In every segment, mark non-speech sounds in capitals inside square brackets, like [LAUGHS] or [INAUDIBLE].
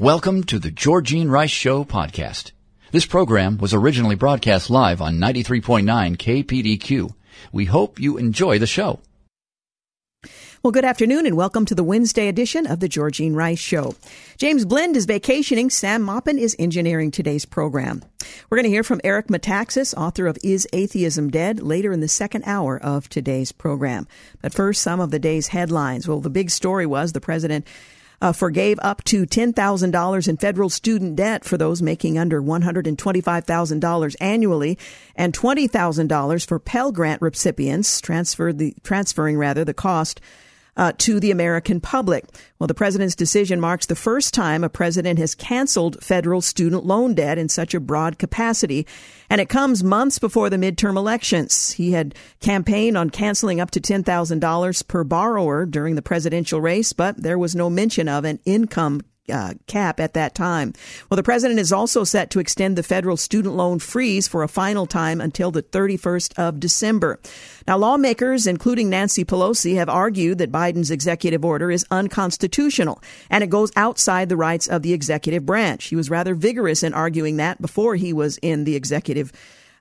Welcome to the Georgene Rice Show podcast. This program was originally broadcast live on 93.9 KPDQ. We hope you enjoy the show. Well, good afternoon and welcome to the Wednesday edition of the Georgene Rice Show. James Blend is vacationing. Sam Maupin is engineering today's program. We're going to hear from Eric Metaxas, author of Is Atheism Dead, later in the second hour of today's program. But first, some of the day's headlines. Well, the big story was the president uh, forgave up to $10,000 in federal student debt for those making under $125,000 annually and $20,000 for Pell Grant recipients, transferred the, transferring rather the cost uh, to the American public. Well, the president's decision marks the first time a president has canceled federal student loan debt in such a broad capacity, and it comes months before the midterm elections. He had campaigned on canceling up to $10,000 per borrower during the presidential race, but there was no mention of an income uh, cap at that time. Well, the president is also set to extend the federal student loan freeze for a final time until the 31st of December. Now, lawmakers, including Nancy Pelosi, have argued that Biden's executive order is unconstitutional and it goes outside the rights of the executive branch. He was rather vigorous in arguing that before he was in the executive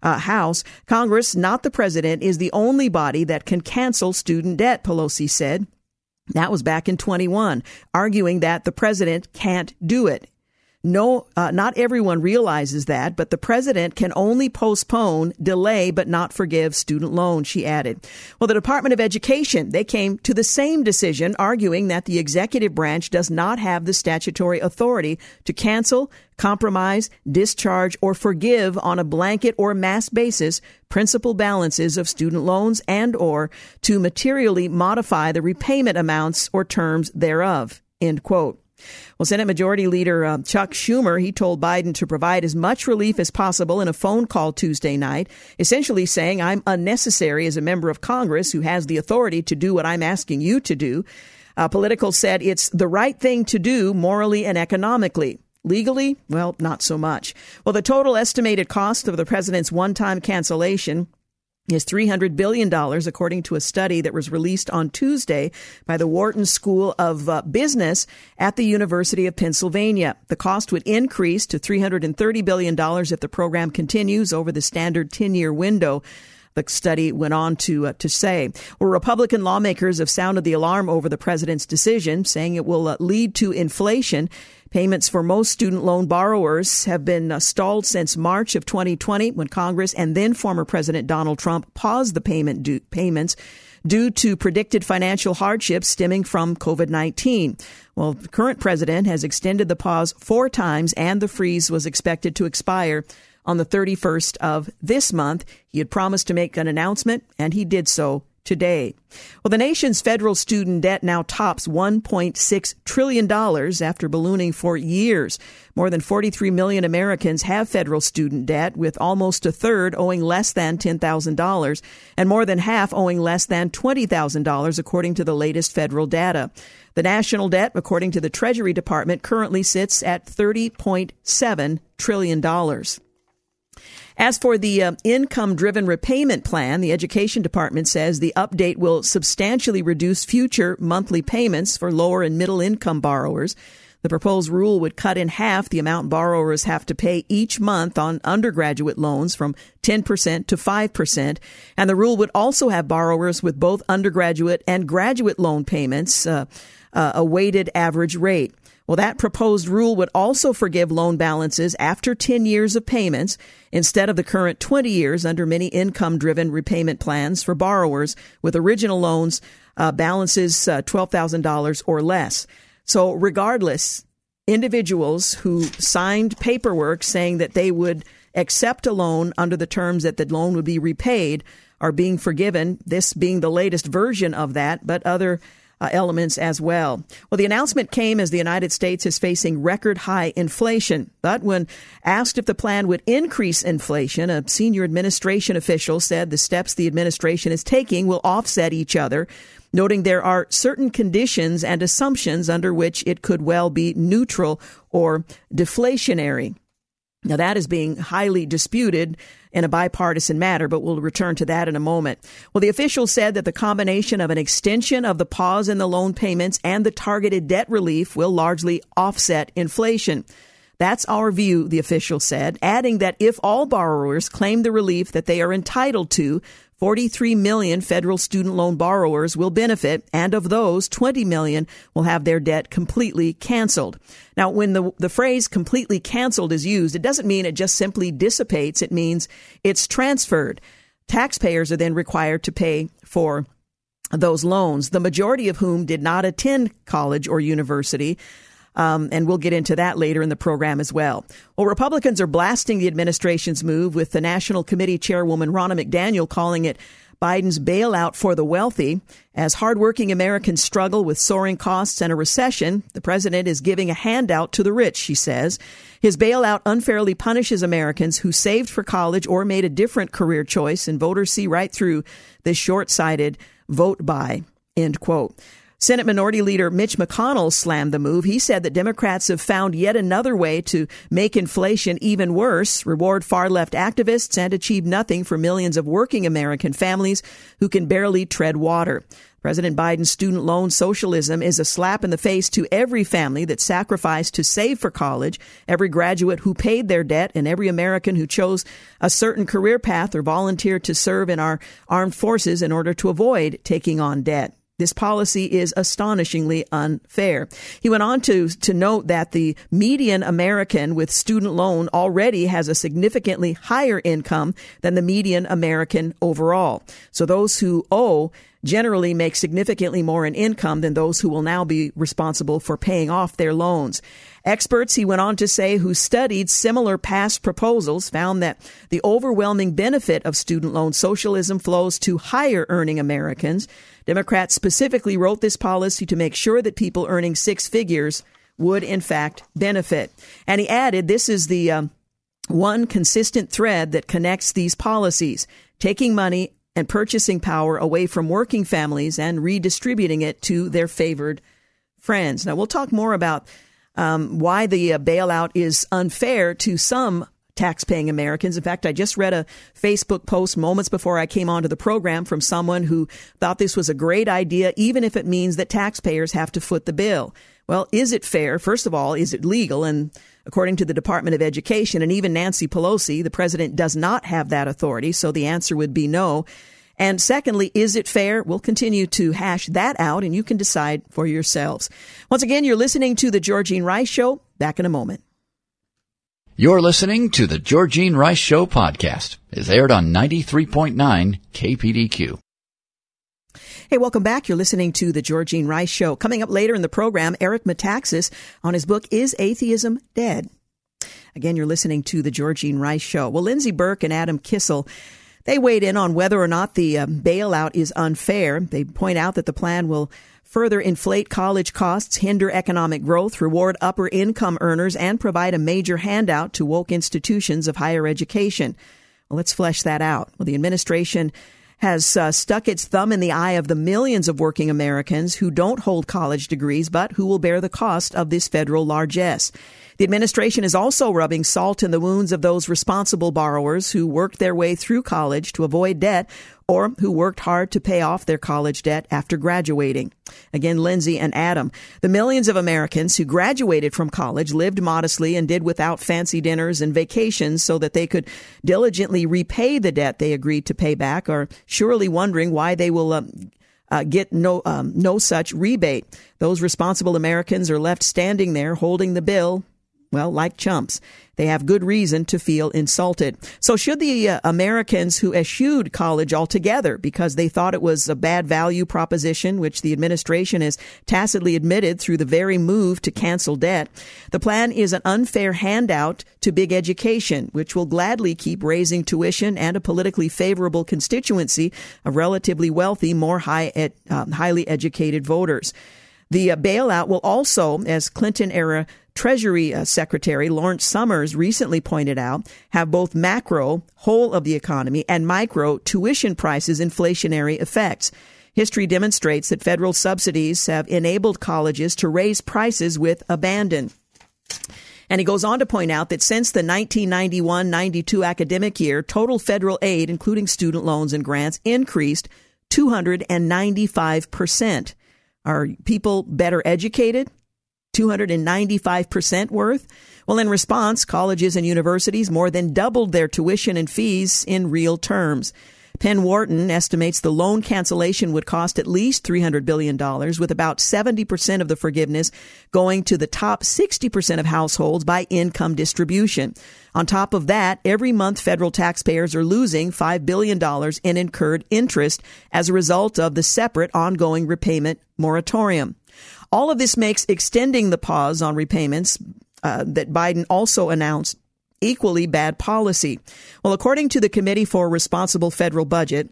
uh, House. Congress, not the president, is the only body that can cancel student debt, Pelosi said. That was back in 21, arguing that the president can't do it. No, uh, not everyone realizes that, but the president can only postpone, delay, but not forgive student loans, she added. Well, the Department of Education, they came to the same decision, arguing that the executive branch does not have the statutory authority to cancel, compromise, discharge, or forgive on a blanket or mass basis principal balances of student loans and or to materially modify the repayment amounts or terms thereof. End quote. Well, Senate Majority Leader uh, Chuck Schumer, he told Biden to provide as much relief as possible in a phone call Tuesday night, essentially saying, I'm unnecessary as a member of Congress who has the authority to do what I'm asking you to do. Uh, Politico said it's the right thing to do morally and economically. Legally, well, not so much. Well, the total estimated cost of the president's one time cancellation is $300 billion, according to a study that was released on Tuesday by the Wharton School of uh, Business at the University of Pennsylvania. The cost would increase to $330 billion if the program continues over the standard 10 year window. The study went on to uh, to say, well, Republican lawmakers have sounded the alarm over the president's decision, saying it will uh, lead to inflation Payments for most student loan borrowers have been uh, stalled since March of 2020 when Congress and then former President Donald Trump paused the payment due, payments due to predicted financial hardships stemming from COVID-19. Well, the current president has extended the pause four times and the freeze was expected to expire on the 31st of this month. He had promised to make an announcement and he did so today. Well, the nation's federal student debt now tops $1.6 trillion after ballooning for years. More than 43 million Americans have federal student debt, with almost a third owing less than $10,000 and more than half owing less than $20,000, according to the latest federal data. The national debt, according to the Treasury Department, currently sits at $30.7 trillion. As for the uh, income driven repayment plan, the Education Department says the update will substantially reduce future monthly payments for lower and middle income borrowers. The proposed rule would cut in half the amount borrowers have to pay each month on undergraduate loans from 10% to 5%. And the rule would also have borrowers with both undergraduate and graduate loan payments uh, uh, a weighted average rate. Well, that proposed rule would also forgive loan balances after 10 years of payments instead of the current 20 years under many income driven repayment plans for borrowers with original loans uh, balances uh, $12,000 or less. So, regardless, individuals who signed paperwork saying that they would accept a loan under the terms that the loan would be repaid are being forgiven, this being the latest version of that, but other uh, elements as well. Well, the announcement came as the United States is facing record high inflation. But when asked if the plan would increase inflation, a senior administration official said the steps the administration is taking will offset each other, noting there are certain conditions and assumptions under which it could well be neutral or deflationary. Now, that is being highly disputed in a bipartisan matter, but we'll return to that in a moment. Well, the official said that the combination of an extension of the pause in the loan payments and the targeted debt relief will largely offset inflation. That's our view, the official said, adding that if all borrowers claim the relief that they are entitled to, 43 million federal student loan borrowers will benefit, and of those, 20 million will have their debt completely canceled. Now, when the, the phrase completely canceled is used, it doesn't mean it just simply dissipates. It means it's transferred. Taxpayers are then required to pay for those loans, the majority of whom did not attend college or university. Um, and we'll get into that later in the program as well. Well, Republicans are blasting the administration's move with the National Committee Chairwoman Ronna McDaniel calling it Biden's bailout for the wealthy. As hardworking Americans struggle with soaring costs and a recession, the president is giving a handout to the rich, she says. His bailout unfairly punishes Americans who saved for college or made a different career choice, and voters see right through this short sighted vote buy. End quote. Senate Minority Leader Mitch McConnell slammed the move. He said that Democrats have found yet another way to make inflation even worse, reward far left activists, and achieve nothing for millions of working American families who can barely tread water. President Biden's student loan socialism is a slap in the face to every family that sacrificed to save for college, every graduate who paid their debt, and every American who chose a certain career path or volunteered to serve in our armed forces in order to avoid taking on debt. This policy is astonishingly unfair. He went on to, to note that the median American with student loan already has a significantly higher income than the median American overall. So those who owe generally make significantly more in income than those who will now be responsible for paying off their loans. Experts, he went on to say, who studied similar past proposals found that the overwhelming benefit of student loan socialism flows to higher earning Americans. Democrats specifically wrote this policy to make sure that people earning six figures would, in fact, benefit. And he added, this is the um, one consistent thread that connects these policies taking money and purchasing power away from working families and redistributing it to their favored friends. Now, we'll talk more about um, why the uh, bailout is unfair to some tax-paying Americans. In fact, I just read a Facebook post moments before I came onto the program from someone who thought this was a great idea, even if it means that taxpayers have to foot the bill. Well, is it fair? First of all, is it legal? And according to the Department of Education and even Nancy Pelosi, the president does not have that authority. So the answer would be no. And secondly, is it fair? We'll continue to hash that out and you can decide for yourselves. Once again, you're listening to the Georgene Rice Show. Back in a moment. You're listening to the Georgene Rice Show podcast. It's aired on 93.9 KPDQ. Hey, welcome back. You're listening to the Georgene Rice Show. Coming up later in the program, Eric Metaxas on his book, Is Atheism Dead? Again, you're listening to the Georgene Rice Show. Well, Lindsey Burke and Adam Kissel, they weighed in on whether or not the uh, bailout is unfair. They point out that the plan will further inflate college costs, hinder economic growth, reward upper income earners, and provide a major handout to woke institutions of higher education. Well, let's flesh that out. Well, the administration has uh, stuck its thumb in the eye of the millions of working Americans who don't hold college degrees, but who will bear the cost of this federal largesse. The administration is also rubbing salt in the wounds of those responsible borrowers who worked their way through college to avoid debt or who worked hard to pay off their college debt after graduating. Again, Lindsey and Adam. The millions of Americans who graduated from college lived modestly and did without fancy dinners and vacations so that they could diligently repay the debt they agreed to pay back are surely wondering why they will uh, uh, get no um, no such rebate. Those responsible Americans are left standing there holding the bill well, like chumps. They have good reason to feel insulted. So should the uh, Americans who eschewed college altogether because they thought it was a bad value proposition, which the administration has tacitly admitted through the very move to cancel debt, the plan is an unfair handout to big education, which will gladly keep raising tuition and a politically favorable constituency of relatively wealthy, more high ed, uh, highly educated voters. The uh, bailout will also, as Clinton era Treasury uh, Secretary Lawrence Summers recently pointed out, have both macro, whole of the economy, and micro, tuition prices inflationary effects. History demonstrates that federal subsidies have enabled colleges to raise prices with abandon. And he goes on to point out that since the 1991 92 academic year, total federal aid, including student loans and grants, increased 295%. Are people better educated? 295% worth? Well, in response, colleges and universities more than doubled their tuition and fees in real terms. Penn Wharton estimates the loan cancellation would cost at least $300 billion, with about 70% of the forgiveness going to the top 60% of households by income distribution. On top of that, every month federal taxpayers are losing $5 billion in incurred interest as a result of the separate ongoing repayment moratorium. All of this makes extending the pause on repayments uh, that Biden also announced equally bad policy. Well, according to the Committee for Responsible Federal Budget,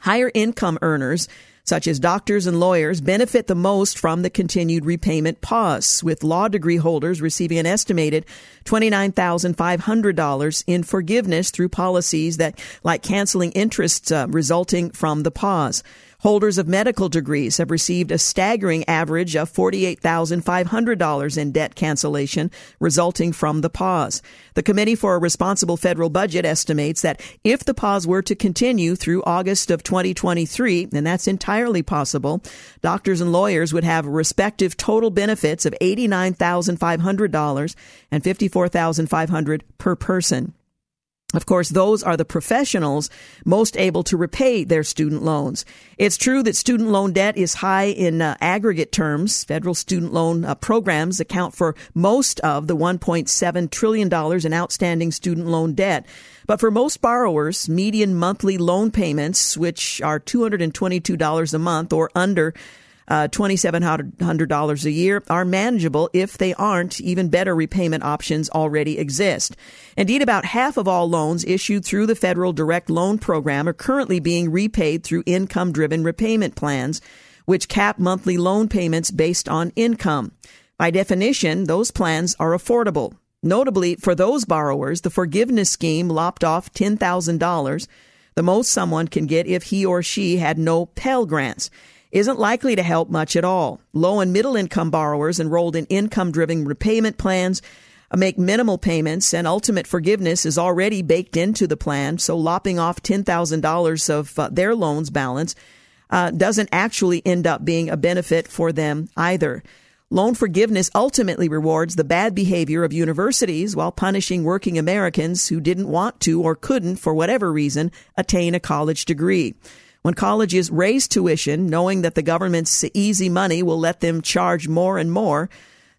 higher income earners such as doctors and lawyers, benefit the most from the continued repayment pause, with law degree holders receiving an estimated $29,500 in forgiveness through policies that, like canceling interest uh, resulting from the pause. Holders of medical degrees have received a staggering average of $48,500 in debt cancellation resulting from the pause. The Committee for a Responsible Federal Budget estimates that if the pause were to continue through August of 2023, and that's entirely possible, doctors and lawyers would have respective total benefits of $89,500 and 54,500 per person. Of course, those are the professionals most able to repay their student loans. It's true that student loan debt is high in uh, aggregate terms. Federal student loan uh, programs account for most of the $1.7 trillion in outstanding student loan debt. But for most borrowers, median monthly loan payments, which are $222 a month or under uh, $2,700 a year are manageable if they aren't. Even better repayment options already exist. Indeed, about half of all loans issued through the federal direct loan program are currently being repaid through income driven repayment plans, which cap monthly loan payments based on income. By definition, those plans are affordable. Notably, for those borrowers, the forgiveness scheme lopped off $10,000, the most someone can get if he or she had no Pell Grants isn't likely to help much at all. Low and middle income borrowers enrolled in income driven repayment plans make minimal payments and ultimate forgiveness is already baked into the plan. So lopping off $10,000 of uh, their loans balance uh, doesn't actually end up being a benefit for them either. Loan forgiveness ultimately rewards the bad behavior of universities while punishing working Americans who didn't want to or couldn't, for whatever reason, attain a college degree. When colleges raise tuition, knowing that the government's easy money will let them charge more and more,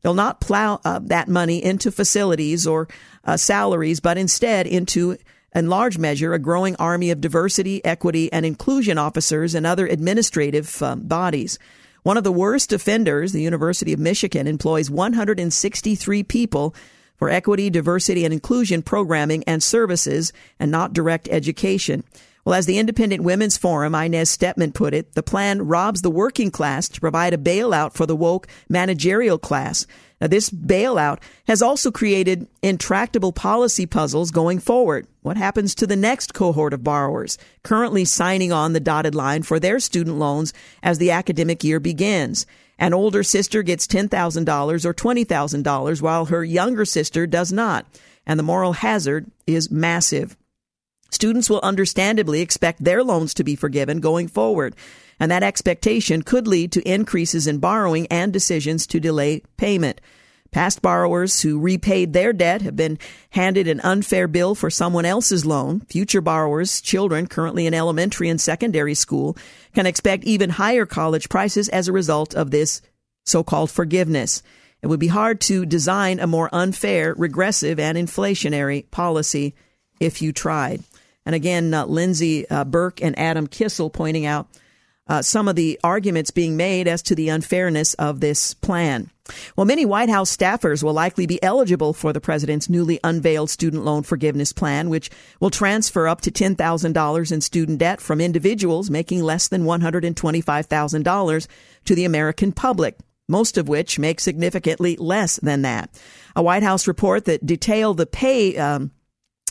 they'll not plow uh, that money into facilities or uh, salaries, but instead into, in large measure, a growing army of diversity, equity, and inclusion officers and other administrative uh, bodies. One of the worst offenders, the University of Michigan, employs 163 people for equity, diversity, and inclusion programming and services and not direct education. Well, as the Independent Women's Forum, Inez Stepman put it, the plan robs the working class to provide a bailout for the woke managerial class. Now, this bailout has also created intractable policy puzzles going forward. What happens to the next cohort of borrowers currently signing on the dotted line for their student loans as the academic year begins? An older sister gets $10,000 or $20,000 while her younger sister does not. And the moral hazard is massive. Students will understandably expect their loans to be forgiven going forward, and that expectation could lead to increases in borrowing and decisions to delay payment. Past borrowers who repaid their debt have been handed an unfair bill for someone else's loan. Future borrowers, children currently in elementary and secondary school, can expect even higher college prices as a result of this so-called forgiveness. It would be hard to design a more unfair, regressive, and inflationary policy if you tried. And again, uh, Lindsey uh, Burke and Adam Kissel pointing out uh, some of the arguments being made as to the unfairness of this plan. Well, many White House staffers will likely be eligible for the president's newly unveiled student loan forgiveness plan, which will transfer up to $10,000 in student debt from individuals making less than $125,000 to the American public, most of which make significantly less than that. A White House report that detailed the pay um,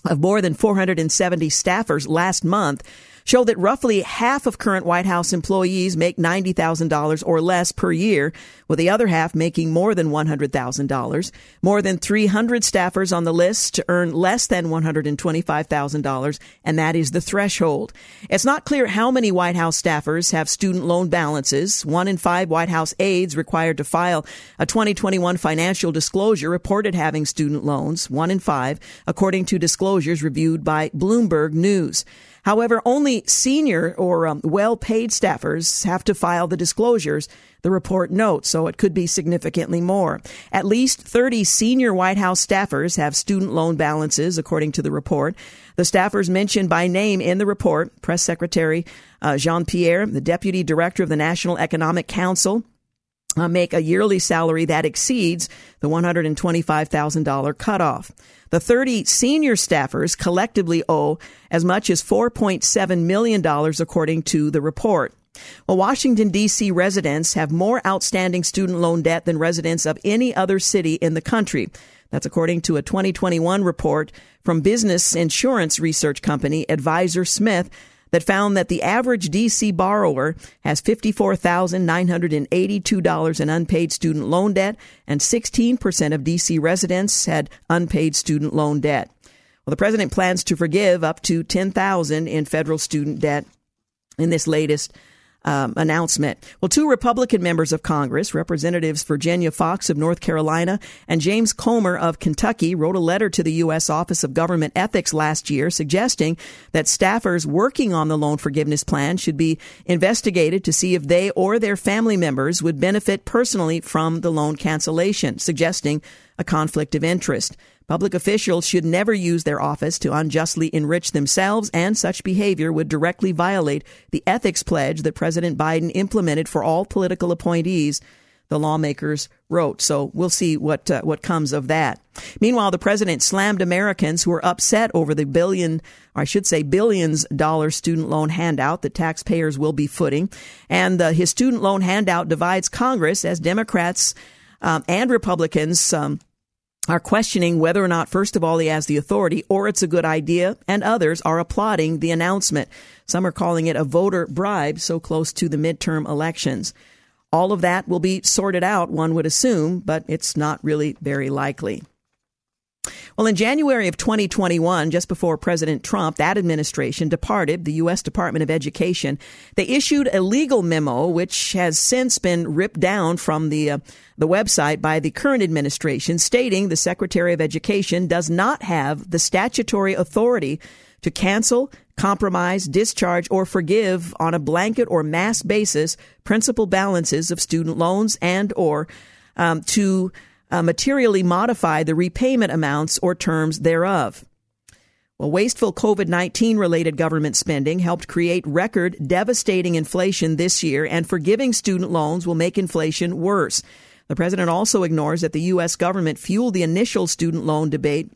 of more than 470 staffers last month show that roughly half of current White House employees make $90,000 or less per year, with the other half making more than $100,000. More than 300 staffers on the list earn less than $125,000, and that is the threshold. It's not clear how many White House staffers have student loan balances. One in five White House aides required to file a 2021 financial disclosure reported having student loans. One in five, according to disclosures reviewed by Bloomberg News. However, only senior or um, well paid staffers have to file the disclosures, the report notes, so it could be significantly more. At least 30 senior White House staffers have student loan balances, according to the report. The staffers mentioned by name in the report, Press Secretary uh, Jean Pierre, the Deputy Director of the National Economic Council, uh, make a yearly salary that exceeds the $125,000 cutoff. The 30 senior staffers collectively owe as much as $4.7 million, according to the report. Well, Washington, D.C. residents have more outstanding student loan debt than residents of any other city in the country. That's according to a 2021 report from business insurance research company Advisor Smith that found that the average DC borrower has $54,982 in unpaid student loan debt, and 16% of DC residents had unpaid student loan debt. Well, the president plans to forgive up to 10,000 in federal student debt in this latest um, announcement. Well, two Republican members of Congress, Representatives Virginia Foxx of North Carolina and James Comer of Kentucky, wrote a letter to the U.S. Office of Government Ethics last year suggesting that staffers working on the loan forgiveness plan should be investigated to see if they or their family members would benefit personally from the loan cancellation, suggesting a conflict of interest. Public officials should never use their office to unjustly enrich themselves, and such behavior would directly violate the ethics pledge that President Biden implemented for all political appointees. The lawmakers wrote. So we'll see what uh, what comes of that. Meanwhile, the president slammed Americans who are upset over the billion, or I should say billions dollar student loan handout that taxpayers will be footing, and uh, his student loan handout divides Congress as Democrats um, and Republicans. Um, are questioning whether or not, first of all, he has the authority or it's a good idea, and others are applauding the announcement. Some are calling it a voter bribe so close to the midterm elections. All of that will be sorted out, one would assume, but it's not really very likely. Well, in January of 2021, just before President Trump, that administration departed, the U.S. Department of Education, they issued a legal memo which has since been ripped down from the uh, the website by the current administration stating the Secretary of Education does not have the statutory authority to cancel, compromise, discharge, or forgive on a blanket or mass basis principal balances of student loans and or um, to uh, materially modify the repayment amounts or terms thereof. Well, wasteful COVID 19 related government spending helped create record devastating inflation this year, and forgiving student loans will make inflation worse. The president also ignores that the U.S. government fueled the initial student loan debate,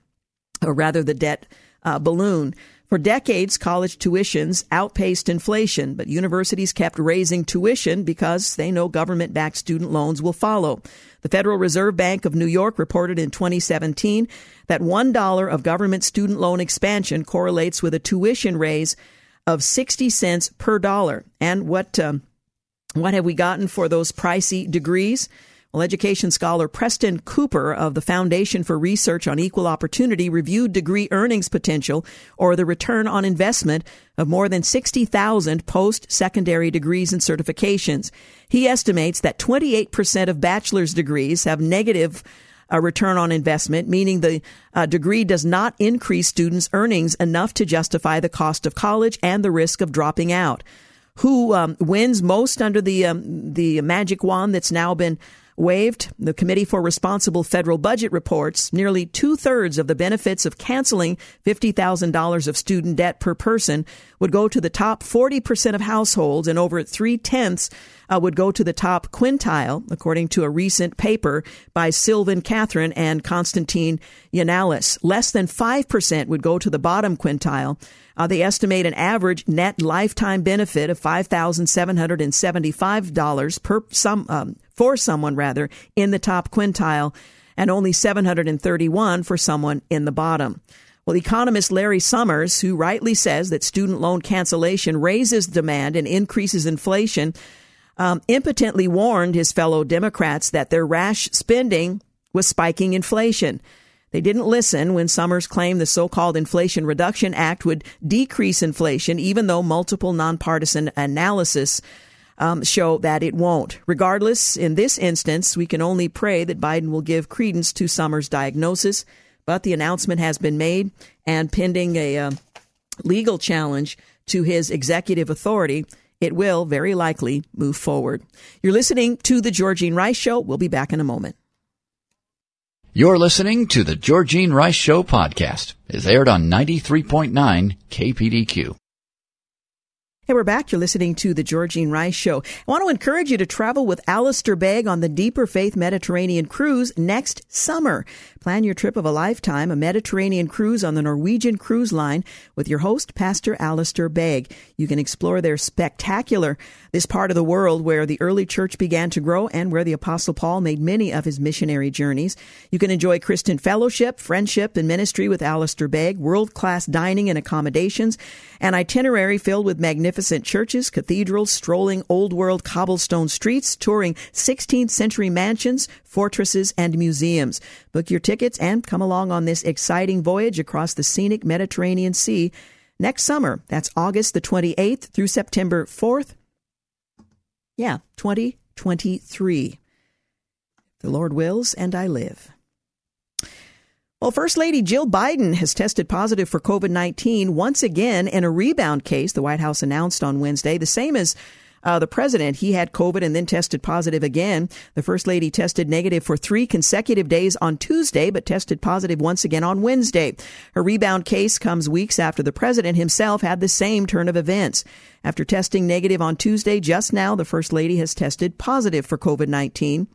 or rather the debt uh, balloon. For decades, college tuitions outpaced inflation, but universities kept raising tuition because they know government backed student loans will follow. The Federal Reserve Bank of New York reported in 2017 that $1 of government student loan expansion correlates with a tuition raise of 60 cents per dollar. And what, um, what have we gotten for those pricey degrees? Well, education scholar Preston Cooper of the Foundation for Research on Equal Opportunity reviewed degree earnings potential or the return on investment of more than 60,000 post-secondary degrees and certifications. He estimates that 28% of bachelor's degrees have negative uh, return on investment, meaning the uh, degree does not increase students' earnings enough to justify the cost of college and the risk of dropping out. Who um, wins most under the um, the magic wand that's now been waived. The Committee for Responsible Federal Budget reports nearly two thirds of the benefits of canceling $50,000 of student debt per person would go to the top 40% of households and over three tenths uh, would go to the top quintile, according to a recent paper by Sylvain Catherine and Constantine Yannelis. Less than 5% would go to the bottom quintile. Uh, they estimate an average net lifetime benefit of $5,775 per some, um, for someone rather in the top quintile and only 731 for someone in the bottom. Well, economist Larry Summers, who rightly says that student loan cancellation raises demand and increases inflation, um, impotently warned his fellow Democrats that their rash spending was spiking inflation. They didn't listen when Summers claimed the so-called Inflation Reduction Act would decrease inflation, even though multiple nonpartisan analysis um, show that it won't. Regardless, in this instance, we can only pray that Biden will give credence to Summers' diagnosis. But the announcement has been made, and pending a uh, legal challenge to his executive authority, it will very likely move forward. You're listening to The Georgene Rice Show. We'll be back in a moment. You're listening to The Georgene Rice Show podcast. It's aired on 93.9 KPDQ. Hey, we're back. You're listening to the Georgene Rice Show. I want to encourage you to travel with Alistair Begg on the Deeper Faith Mediterranean Cruise next summer. Plan your trip of a lifetime, a Mediterranean cruise on the Norwegian Cruise Line with your host, Pastor Alistair Begg. You can explore their spectacular, this part of the world where the early church began to grow and where the Apostle Paul made many of his missionary journeys. You can enjoy Christian fellowship, friendship, and ministry with Alistair Begg, world-class dining and accommodations, an itinerary filled with magnificent churches, cathedrals, strolling old world cobblestone streets, touring 16th century mansions, fortresses, and museums. Book your tickets and come along on this exciting voyage across the scenic Mediterranean Sea next summer. That's August the 28th through September 4th. Yeah, 2023. The Lord wills and I live. Well, First Lady Jill Biden has tested positive for COVID 19 once again in a rebound case, the White House announced on Wednesday, the same as uh, the president, he had COVID and then tested positive again. The first lady tested negative for three consecutive days on Tuesday, but tested positive once again on Wednesday. Her rebound case comes weeks after the president himself had the same turn of events. After testing negative on Tuesday, just now, the first lady has tested positive for COVID 19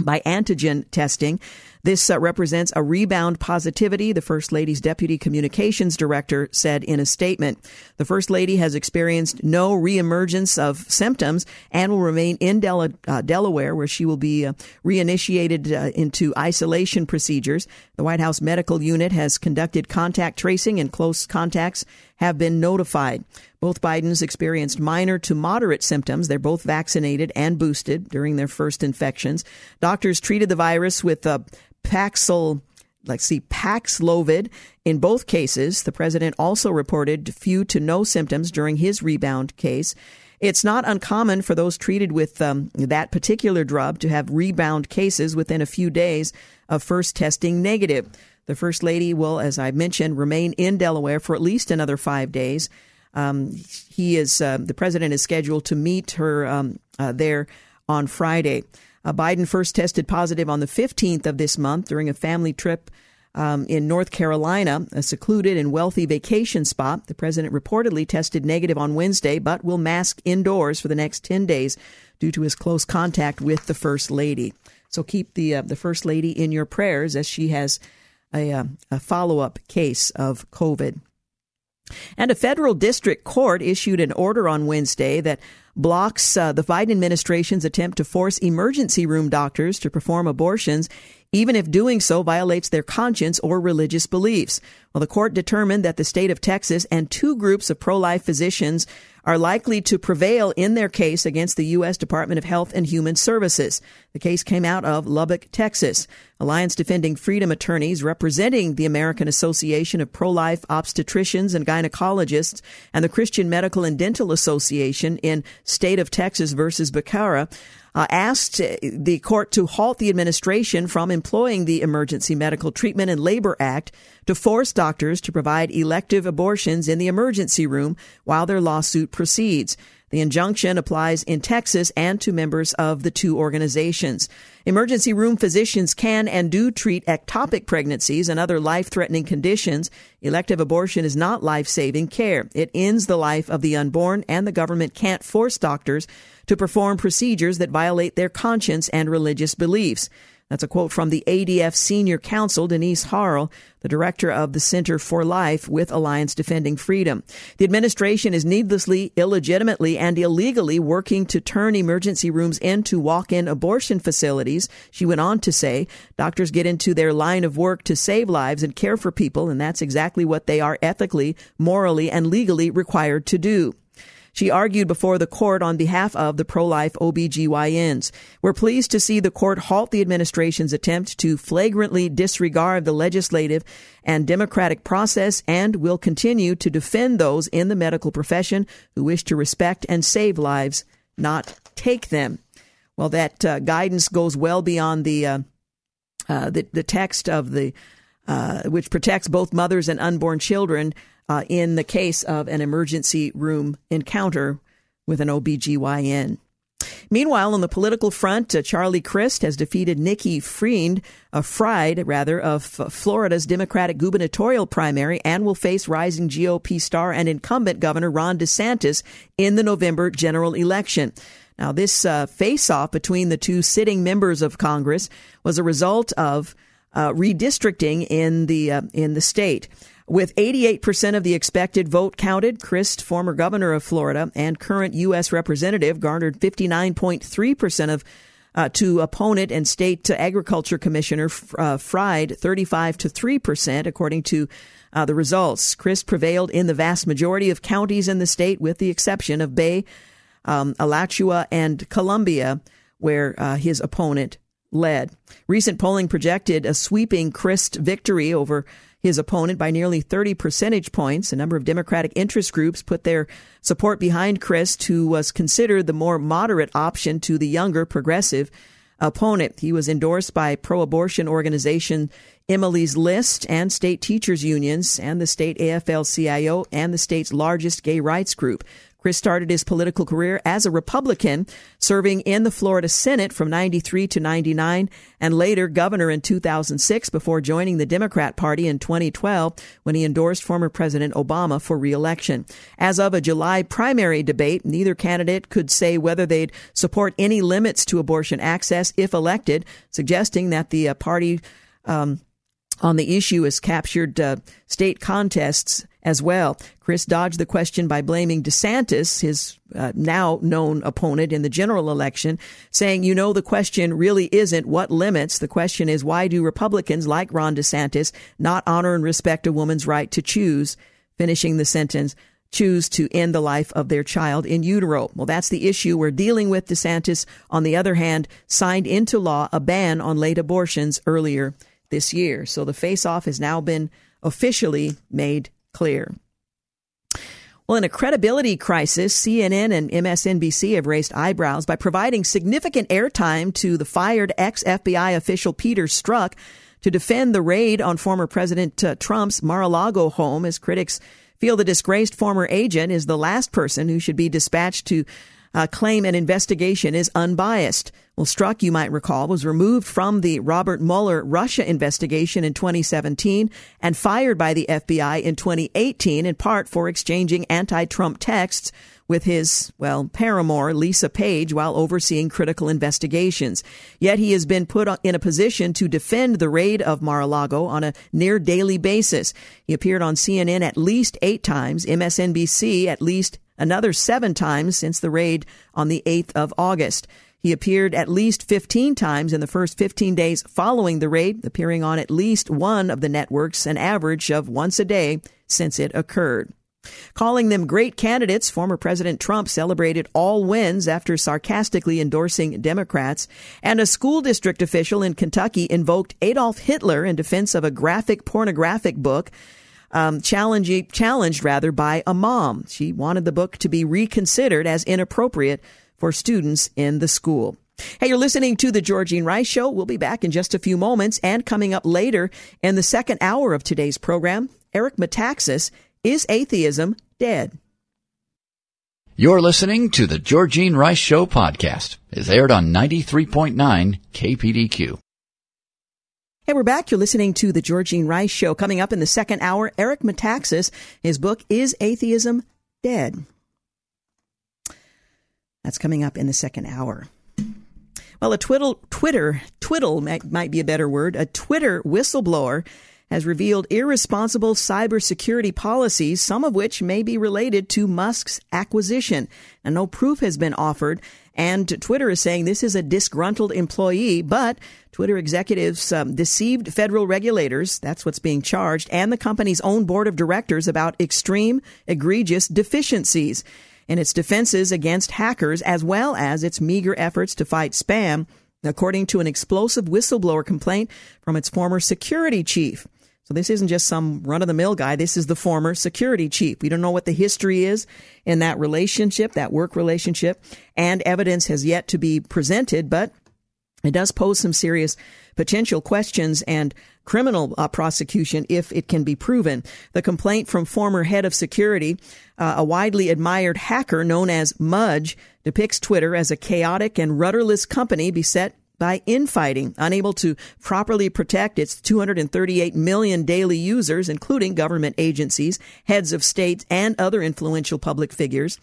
by antigen testing. This uh, represents a rebound positivity, the First Lady's Deputy Communications Director said in a statement. The First Lady has experienced no reemergence of symptoms and will remain in Del- uh, Delaware, where she will be uh, reinitiated uh, into isolation procedures. The White House Medical Unit has conducted contact tracing and close contacts have been notified. Both Bidens experienced minor to moderate symptoms. They're both vaccinated and boosted during their first infections. Doctors treated the virus with uh, Paxil let's see, Paxlovid. In both cases, the president also reported few to no symptoms during his rebound case. It's not uncommon for those treated with um, that particular drug to have rebound cases within a few days of first testing negative. The First Lady will, as I mentioned, remain in Delaware for at least another five days. Um, he is uh, the president is scheduled to meet her um, uh, there on Friday. Uh, Biden first tested positive on the 15th of this month during a family trip um, in North Carolina, a secluded and wealthy vacation spot. The president reportedly tested negative on Wednesday, but will mask indoors for the next 10 days due to his close contact with the First Lady. So keep the uh, the First Lady in your prayers as she has a, uh, a follow up case of COVID. And a federal district court issued an order on Wednesday that blocks uh, the Biden administration's attempt to force emergency room doctors to perform abortions, even if doing so violates their conscience or religious beliefs. Well, the court determined that the state of Texas and two groups of pro life physicians are likely to prevail in their case against the U.S. Department of Health and Human Services. The case came out of Lubbock, Texas. Alliance Defending Freedom attorneys representing the American Association of Pro-Life Obstetricians and Gynecologists and the Christian Medical and Dental Association in State of Texas versus Becerra uh, asked the court to halt the administration from employing the Emergency Medical Treatment and Labor Act to force doctors to provide elective abortions in the emergency room while their lawsuit proceeds. The injunction applies in Texas and to members of the two organizations. Emergency room physicians can and do treat ectopic pregnancies and other life threatening conditions. Elective abortion is not life saving care. It ends the life of the unborn, and the government can't force doctors to perform procedures that violate their conscience and religious beliefs. That's a quote from the ADF senior counsel, Denise Harle, the director of the Center for Life with Alliance Defending Freedom. The administration is needlessly, illegitimately, and illegally working to turn emergency rooms into walk in abortion facilities. She went on to say, doctors get into their line of work to save lives and care for people, and that's exactly what they are ethically, morally, and legally required to do. She argued before the court on behalf of the pro-life OBGYNs. We're pleased to see the court halt the administration's attempt to flagrantly disregard the legislative and democratic process and will continue to defend those in the medical profession who wish to respect and save lives, not take them. Well, that uh, guidance goes well beyond the, uh, uh, the, the text of the uh, which protects both mothers and unborn children uh, in the case of an emergency room encounter with an OBGYN. Meanwhile, on the political front, uh, Charlie Crist has defeated Nikki Fried, uh, Fried rather, of uh, Florida's Democratic gubernatorial primary and will face rising GOP star and incumbent Governor Ron DeSantis in the November general election. Now, this uh, face-off between the two sitting members of Congress was a result of uh, redistricting in the uh, in the state. With 88% of the expected vote counted, Crist, former governor of Florida and current U.S. representative, garnered 59.3% of uh, to opponent and state agriculture commissioner uh, Fried 35 to 3 percent, according to uh, the results. Crist prevailed in the vast majority of counties in the state, with the exception of Bay, um, Alachua, and Columbia, where uh, his opponent led. Recent polling projected a sweeping Crist victory over his opponent by nearly 30 percentage points. A number of Democratic interest groups put their support behind Crist, who was considered the more moderate option to the younger progressive opponent. He was endorsed by pro abortion organization Emily's List and state teachers unions and the state AFL CIO and the state's largest gay rights group. Crist started his political career as a Republican, serving in the Florida Senate from 93 to 99 and later governor in 2006 before joining the Democrat Party in 2012 when he endorsed former President Obama for reelection. As of a July primary debate, neither candidate could say whether they'd support any limits to abortion access if elected, suggesting that the uh, party um, on the issue has captured uh, state contests as well. Crist dodged the question by blaming DeSantis, his uh, now known opponent in the general election, saying, you know, the question really isn't what limits. The question is, why do Republicans like Ron DeSantis not honor and respect a woman's right to choose? Finishing the sentence, choose to end the life of their child in utero. Well, that's the issue we're dealing with. DeSantis, on the other hand, signed into law a ban on late abortions earlier this year. So the face off has now been officially made clear. Well, in a credibility crisis, CNN and MSNBC have raised eyebrows by providing significant airtime to the fired ex FBI official Peter Strzok to defend the raid on former President uh, Trump's Mar a Lago home, as critics feel the disgraced former agent is the last person who should be dispatched to uh, claim an investigation is unbiased. Well, Strzok, you might recall, was removed from the Robert Mueller Russia investigation in 2017 and fired by the FBI in 2018 in part for exchanging anti-Trump texts with his, well, paramour, Lisa Page, while overseeing critical investigations. Yet he has been put in a position to defend the raid of Mar-a-Lago on a near daily basis. He appeared on CNN at least eight times, MSNBC at least another seven times since the raid on the 8th of August. He appeared at least 15 times in the first 15 days following the raid, appearing on at least one of the networks, an average of once a day since it occurred. Calling them great candidates, former President Trump celebrated all wins after sarcastically endorsing Democrats, and a school district official in Kentucky invoked Adolf Hitler in defense of a graphic pornographic book um, challenged, challenged rather by a mom. She wanted the book to be reconsidered as inappropriate for students in the school. Hey, you're listening to the Georgene Rice Show. We'll be back in just a few moments. And coming up later in the second hour of today's program, Eric Metaxas, Is Atheism Dead? You're listening to the Georgene Rice Show podcast. It's aired on 93.9 KPDQ. Hey, we're back. You're listening to the Georgene Rice Show. Coming up in the second hour, Eric Metaxas. His book, Is Atheism Dead? That's coming up in the second hour. Well, a twiddle, Twitter, twiddle might, might be a better word, a Twitter whistleblower has revealed irresponsible cybersecurity policies, some of which may be related to Musk's acquisition. And no proof has been offered. And Twitter is saying this is a disgruntled employee, but Twitter executives um, deceived federal regulators, that's what's being charged, and the company's own board of directors about extreme, egregious deficiencies in its defenses against hackers, as well as its meager efforts to fight spam, according to an explosive whistleblower complaint from its former security chief. So this isn't just some run of the mill guy. This is the former security chief. We don't know what the history is in that relationship, that work relationship, and evidence has yet to be presented, but it does pose some serious potential questions and criminal uh, prosecution if it can be proven. The complaint from former head of security, uh, a widely admired hacker known as Mudge, depicts Twitter as a chaotic and rudderless company beset by infighting, unable to properly protect its 238 million daily users, including government agencies, heads of states, and other influential public figures.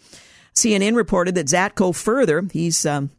CNN reported that Zatko further, he's um,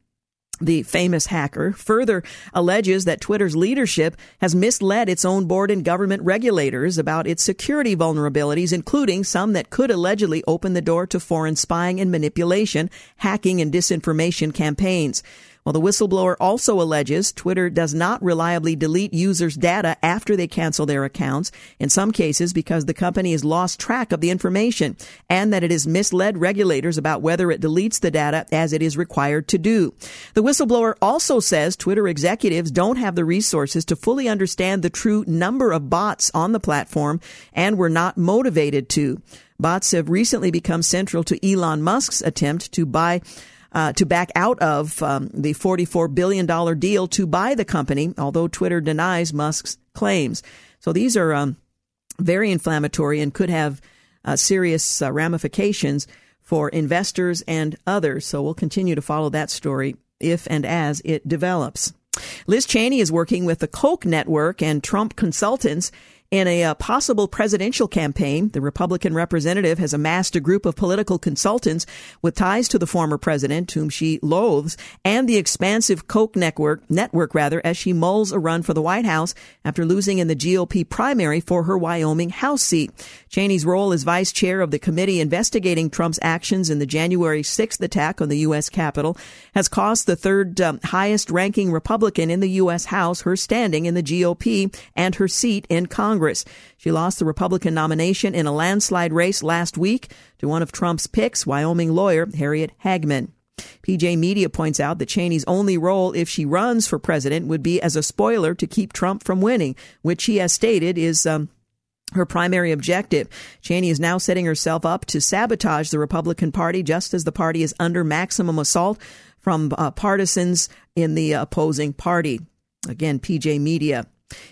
the famous hacker, further alleges that Twitter's leadership has misled its own board and government regulators about its security vulnerabilities, including some that could allegedly open the door to foreign spying and manipulation, hacking, and disinformation campaigns. Well, the whistleblower also alleges Twitter does not reliably delete users' data after they cancel their accounts, in some cases because the company has lost track of the information, and that it has misled regulators about whether it deletes the data as it is required to do. The whistleblower also says Twitter executives don't have the resources to fully understand the true number of bots on the platform and were not motivated to. Bots have recently become central to Elon Musk's attempt to buy uh, to back out of um, the $44 billion deal to buy the company, although Twitter denies Musk's claims. So these are um, very inflammatory and could have uh, serious uh, ramifications for investors and others. So we'll continue to follow that story if and as it develops. Liz Cheney is working with the Koch network and Trump consultants in a uh, possible presidential campaign, the Republican representative has amassed a group of political consultants with ties to the former president, whom she loathes, and the expansive Koch network, network rather, as she mulls a run for the White House after losing in the GOP primary for her Wyoming House seat. Cheney's role as vice chair of the committee investigating Trump's actions in the January 6th attack on the U.S. Capitol has cost the third um, highest ranking Republican in the U.S. House her standing in the GOP and her seat in Congress. Congress. She lost the Republican nomination in a landslide race last week to one of Trump's picks, Wyoming lawyer Harriet Hageman. PJ Media points out that Cheney's only role if she runs for president would be as a spoiler to keep Trump from winning, which he has stated is um, her primary objective. Cheney is now setting herself up to sabotage the Republican Party just as the party is under maximum assault from uh, partisans in the opposing party. Again, PJ Media.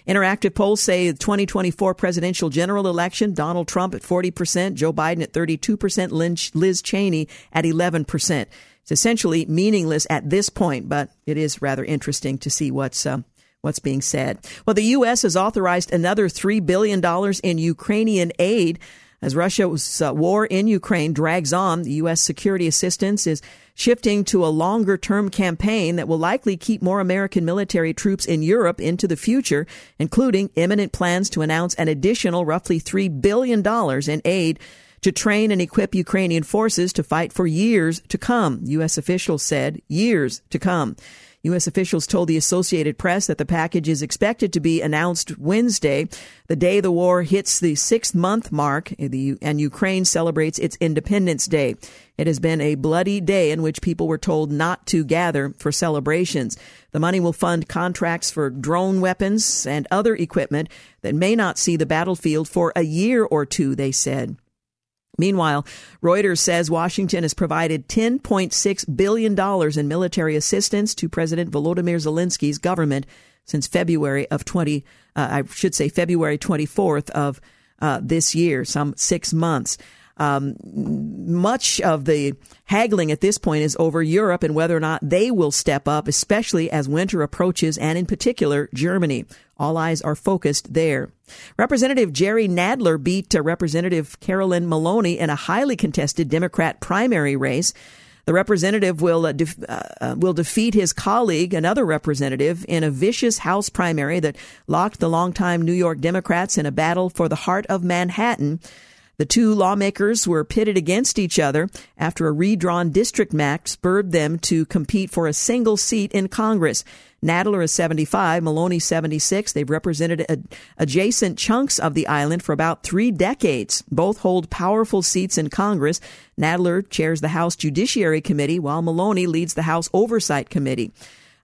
Interactive polls say the 2024 presidential general election, Donald Trump at 40%, Joe Biden at 32%, Liz Cheney at 11%. It's essentially meaningless at this point, but it is rather interesting to see what's uh, what's being said. Well, the U.S. has authorized another $3 billion in Ukrainian aid as Russia's uh, war in Ukraine drags on. The U.S. security assistance is shifting to a longer term campaign that will likely keep more American military troops in Europe into the future, including imminent plans to announce an additional roughly $3 billion in aid to train and equip Ukrainian forces to fight for years to come. U.S. officials said years to come. U.S. officials told the Associated Press that the package is expected to be announced Wednesday, the day the war hits the six month mark, and Ukraine celebrates its Independence Day. It has been a bloody day in which people were told not to gather for celebrations. The money will fund contracts for drone weapons and other equipment that may not see the battlefield for a year or two, they said. Meanwhile, Reuters says Washington has provided $10.6 billion in military assistance to President Volodymyr Zelensky's government since February of 20, uh, I should say February 24th of uh, this year, some six months. Um, much of the haggling at this point is over Europe and whether or not they will step up, especially as winter approaches, and in particular, Germany. All eyes are focused there. Representative Jerry Nadler beat uh, Representative Carolyn Maloney in a highly contested Democrat primary race. The representative will uh, def- uh, uh, will defeat his colleague, another representative, in a vicious House primary that locked the longtime New York Democrats in a battle for the heart of Manhattan. The two lawmakers were pitted against each other after a redrawn district map spurred them to compete for a single seat in Congress. Nadler is 75, Maloney 76. They've represented adjacent chunks of the island for about three decades. Both hold powerful seats in Congress. Nadler chairs the House Judiciary Committee, while Maloney leads the House Oversight Committee.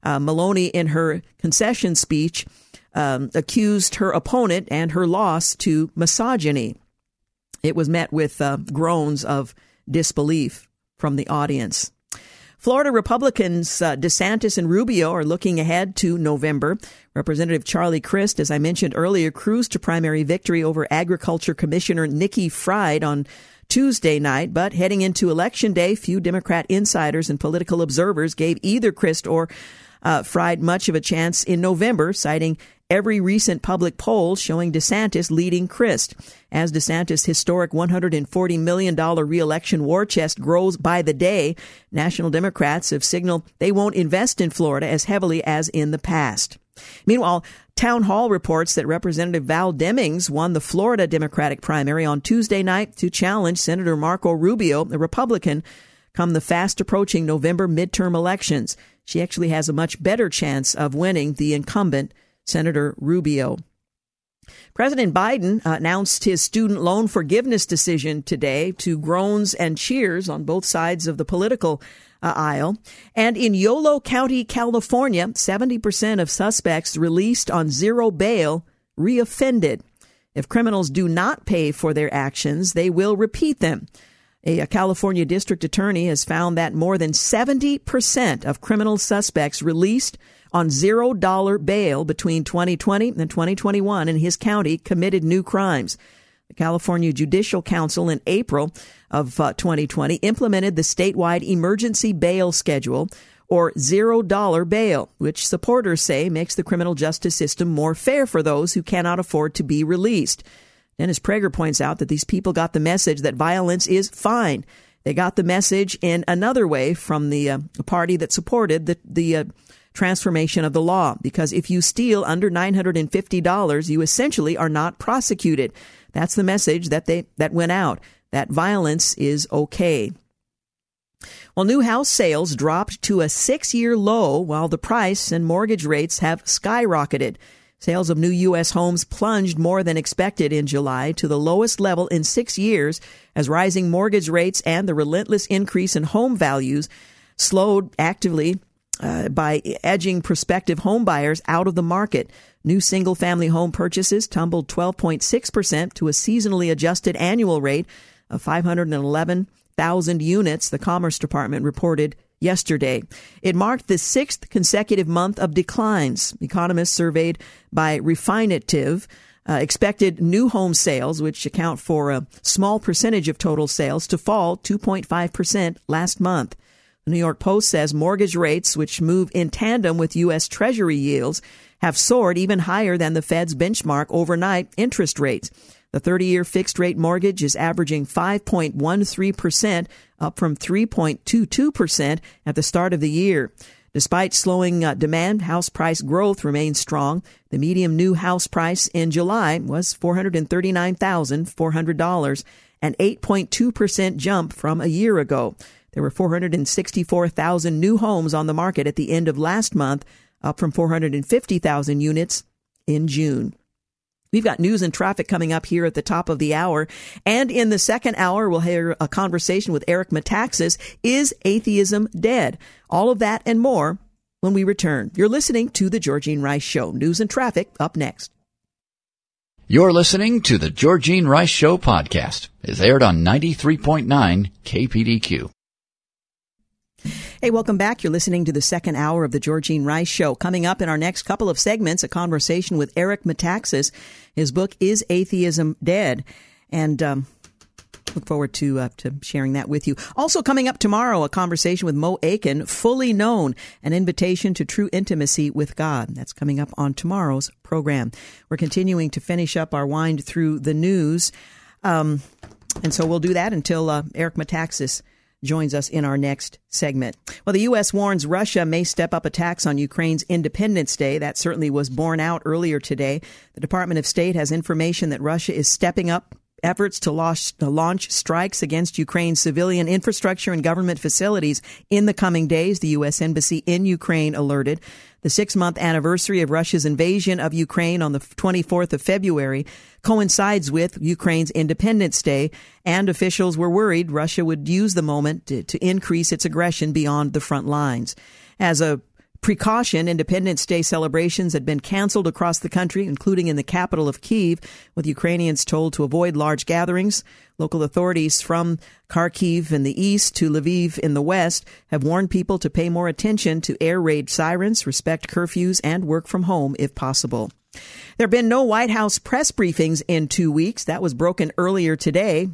Uh, Maloney, in her concession speech, um, accused her opponent and her loss to misogyny. It was met with uh, groans of disbelief from the audience. Florida Republicans uh, DeSantis and Rubio are looking ahead to November. Representative Charlie Crist, as I mentioned earlier, cruised to primary victory over Agriculture Commissioner Nikki Fried on Tuesday night, but heading into Election Day, few Democrat insiders and political observers gave either Crist or uh, Fried much of a chance in November, citing every recent public poll showing DeSantis leading Crist. As DeSantis' historic $140 million reelection war chest grows by the day, national Democrats have signaled they won't invest in Florida as heavily as in the past. Meanwhile, Town Hall reports that Representative Val Demings won the Florida Democratic primary on Tuesday night to challenge Senator Marco Rubio, a Republican, come the fast approaching November midterm elections. She actually has a much better chance of winning the incumbent Senator Rubio. President Biden announced his student loan forgiveness decision today to groans and cheers on both sides of the political uh, aisle. And in Yolo County, California, 70% of suspects released on zero bail reoffended. If criminals do not pay for their actions, they will repeat them. A, a California district attorney has found that more than 70% of criminal suspects released on zero dollar bail between 2020 and 2021 in his county committed new crimes. The California Judicial Council in April of uh, 2020 implemented the statewide emergency bail schedule or zero dollar bail, which supporters say makes the criminal justice system more fair for those who cannot afford to be released. Dennis Prager points out that these people got the message that violence is fine. They got the message in another way from the uh, party that supported the, the uh, transformation of the law because if you steal under $950, you essentially are not prosecuted. That's the message that they that went out. That violence is okay. Well, new house sales dropped to a 6-year low while the price and mortgage rates have skyrocketed. Sales of new U.S. homes plunged more than expected in July to the lowest level in six years as rising mortgage rates and the relentless increase in home values slowed actively uh, by edging prospective home buyers out of the market. New single family home purchases tumbled 12.6% to a seasonally adjusted annual rate of 511,000 units, the Commerce Department reported yesterday. It marked the sixth consecutive month of declines. Economists surveyed by Refinitiv uh, expected new home sales, which account for a small percentage of total sales, to fall 2.5% last month. The New York Post says mortgage rates, which move in tandem with U.S. Treasury yields, have soared even higher than the Fed's benchmark overnight interest rates. The 30 year fixed rate mortgage is averaging 5.13%, up from 3.22% at the start of the year. Despite slowing uh, demand, house price growth remains strong. The median new house price in July was $439,400, an 8.2% jump from a year ago. There were 464,000 new homes on the market at the end of last month, up from 450,000 units in June. We've got news and traffic coming up here at the top of the hour. And in the second hour, we'll hear a conversation with Eric Metaxas. Is atheism dead? All of that and more when we return. You're listening to The Georgene Rice Show. News and traffic up next. You're listening to The Georgene Rice Show podcast. It's aired on 93.9 KPDQ. Hey, welcome back. You're listening to the second hour of the Georgene Rice Show. Coming up in our next couple of segments, a conversation with Eric Metaxas. His book is Atheism Dead, and um, look forward to uh, to sharing that with you. Also coming up tomorrow, a conversation with Mo Aiken, fully known, an invitation to true intimacy with God. That's coming up on tomorrow's program. We're continuing to finish up our wind through the news, um, and so we'll do that until uh, Eric Metaxas joins us in our next segment. Well, the U.S. warns Russia may step up attacks on Ukraine's Independence Day. That certainly was borne out earlier today. The Department of State has information that Russia is stepping up efforts to launch, to launch, strikes against Ukraine's civilian infrastructure and government facilities in the coming days, the U.S. Embassy in Ukraine alerted. The six month anniversary of Russia's invasion of Ukraine on the 24th of February coincides with Ukraine's Independence Day, and officials were worried Russia would use the moment to, to increase its aggression beyond the front lines. As a precaution, Independence Day celebrations had been canceled across the country, including in the capital of Kiev, with Ukrainians told to avoid large gatherings. Local authorities from Kharkiv in the east to Lviv in the west have warned people to pay more attention to air raid sirens, respect curfews, and work from home if possible. There have been no White House press briefings in two weeks. That was broken earlier today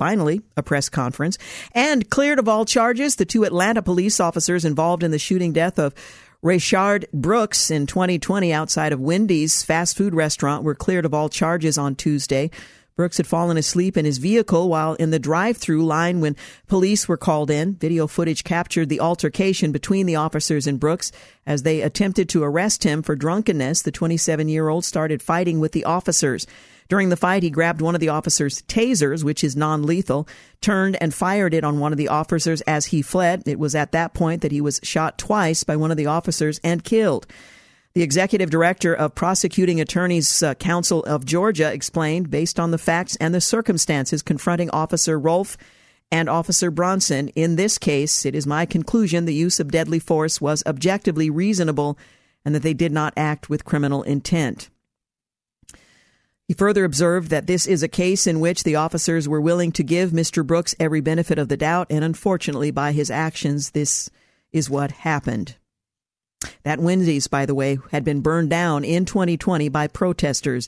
finally, a press conference, and cleared of all charges the two Atlanta police officers involved in the shooting death of Rayshard Brooks in 2020 outside of Wendy's fast food restaurant were cleared of all charges on Tuesday. Brooks had fallen asleep in his vehicle while in the drive through line when police were called in. Video footage captured the altercation between the officers and Brooks. As they attempted to arrest him for drunkenness, the 27 year old started fighting with the officers. During the fight, he grabbed one of the officer's tasers, which is non lethal, turned and fired it on one of the officers as he fled. It was at that point that he was shot twice by one of the officers and killed. The executive director of Prosecuting Attorneys uh, Council of Georgia explained, based on the facts and the circumstances confronting Officer Rolfe and Officer Brosnan, in this case, it is my conclusion the use of deadly force was objectively reasonable and that they did not act with criminal intent. He further observed that this is a case in which the officers were willing to give Mr. Brooks every benefit of the doubt, and unfortunately, by his actions, this is what happened. That Wendy's, by the way, had been burned down in 2020 by protesters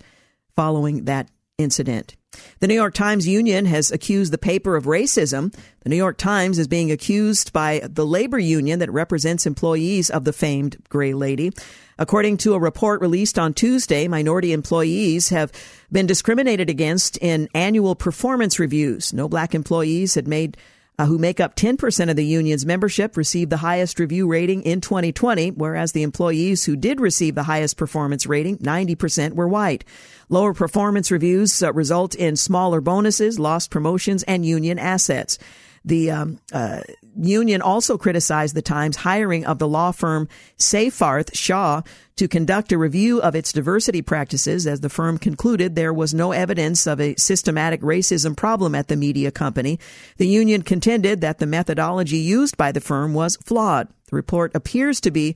following that incident. The New York Times Union has accused the paper of racism. The New York Times is being accused by the labor union that represents employees of the famed Gray Lady. According to a report released on Tuesday, minority employees have been discriminated against in annual performance reviews. No black employees had made uh, who make up 10% of the union's membership, received the highest review rating in 2020, whereas the employees who did receive the highest performance rating, 90%, were white. Lower performance reviews uh, result in smaller bonuses, lost promotions, and union assets. The um, uh, union also criticized the Times hiring of the law firm Seyfarth Shaw to conduct a review of its diversity practices as the firm concluded there was no evidence of a systematic racism problem at the media company. The union contended that the methodology used by the firm was flawed. The report appears to be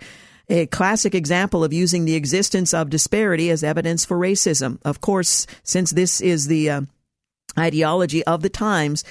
a classic example of using the existence of disparity as evidence for racism. Of course, since this is the uh, ideology of the Times,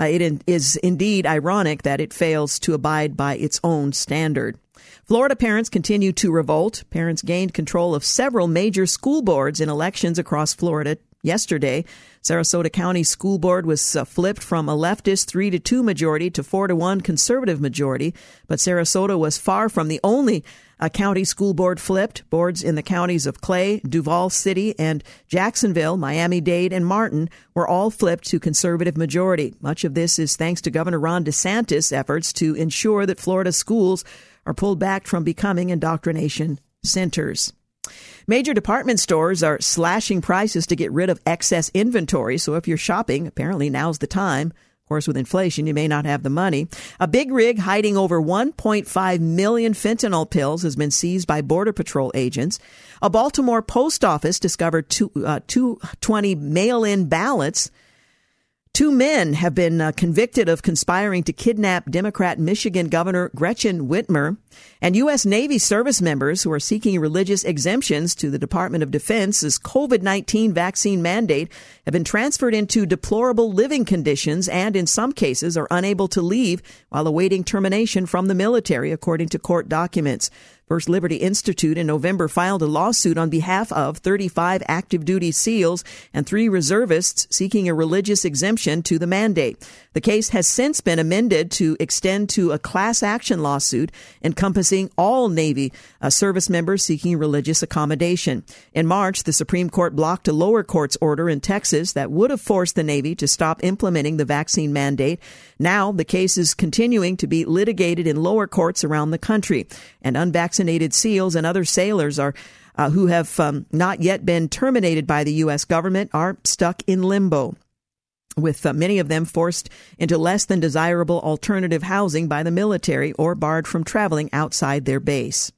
uh, it is indeed ironic that it fails to abide by its own standard. Florida parents continue to revolt. Parents gained control of several major school boards in elections across Florida yesterday. Sarasota County School Board was uh, flipped from a leftist 3 to 2 majority to 4 to 1 conservative majority, but Sarasota was far from the only a county school board flipped. Boards in the counties of Clay, Duval City, and Jacksonville, Miami Dade, and Martin were all flipped to conservative majority. Much of this is thanks to Governor Ron DeSantis' efforts to ensure that Florida schools are pulled back from becoming indoctrination centers. Major department stores are slashing prices to get rid of excess inventory. So if you're shopping, apparently now's the time course, with inflation, you may not have the money. A big rig hiding over 1.5 million fentanyl pills has been seized by Border Patrol agents. A Baltimore post office discovered two, uh, 220 mail in ballots Two men have been uh, convicted of conspiring to kidnap Democrat Michigan Governor Gretchen Whitmer, and U.S. Navy service members who are seeking religious exemptions to the Department of Defense's COVID 19 vaccine mandate have been transferred into deplorable living conditions and, in some cases, are unable to leave while awaiting termination from the military, according to court documents. First Liberty Institute in November filed a lawsuit on behalf of 35 active duty SEALs and three reservists seeking a religious exemption to the mandate. The case has since been amended to extend to a class action lawsuit encompassing all Navy uh, service members seeking religious accommodation. In March, the Supreme Court blocked a lower court's order in Texas that would have forced the Navy to stop implementing the vaccine mandate. Now, the case is continuing to be litigated in lower courts around the country, and unvaccinated SEALs and other sailors are uh, who have um, not yet been terminated by the U.S. government are stuck in limbo with uh, many of them forced into less than desirable alternative housing by the military or barred from traveling outside their base.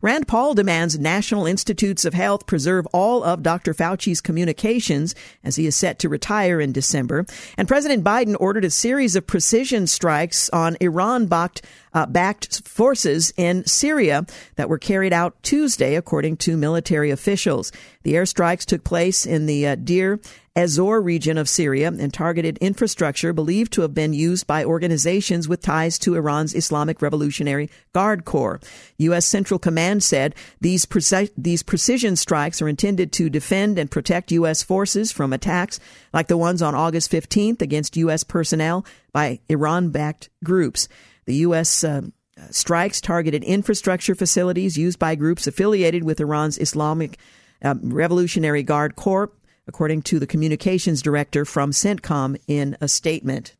Rand Paul demands National Institutes of Health preserve all of Dr. Fauci's communications as he is set to retire in December. And President Biden ordered a series of precision strikes on Iran backed uh, backed forces in Syria that were carried out Tuesday, according to military officials. The airstrikes took place in the uh, Deir ez-Zor region of Syria and targeted infrastructure believed to have been used by organizations with ties to Iran's Islamic Revolutionary Guard Corps. U.S. Central Command said these, preci- these precision strikes are intended to defend and protect U.S. forces from attacks like the ones on August 15th against U.S. personnel by Iran backed groups. The U.S. Uh, strikes targeted infrastructure facilities used by groups affiliated with Iran's Islamic uh, Revolutionary Guard Corps according to the communications director from CENTCOM in a statement.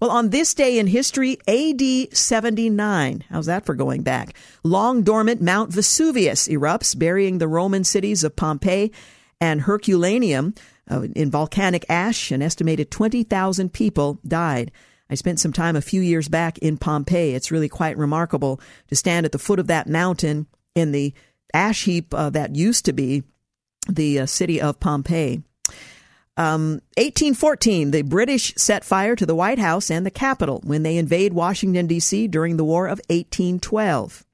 Well, on this day in history, AD 79, how's that for going back? Long dormant Mount Vesuvius erupts, burying the Roman cities of Pompeii and Herculaneum uh, in volcanic ash. An estimated 20,000 people died. I spent some time a few years back in Pompeii. It's really quite remarkable to stand at the foot of that mountain in the ash heap uh, that used to be the uh, city of Pompeii. Um, 1814, the British set fire to the White House and the Capitol when they invade Washington, D.C. during the War of 1812.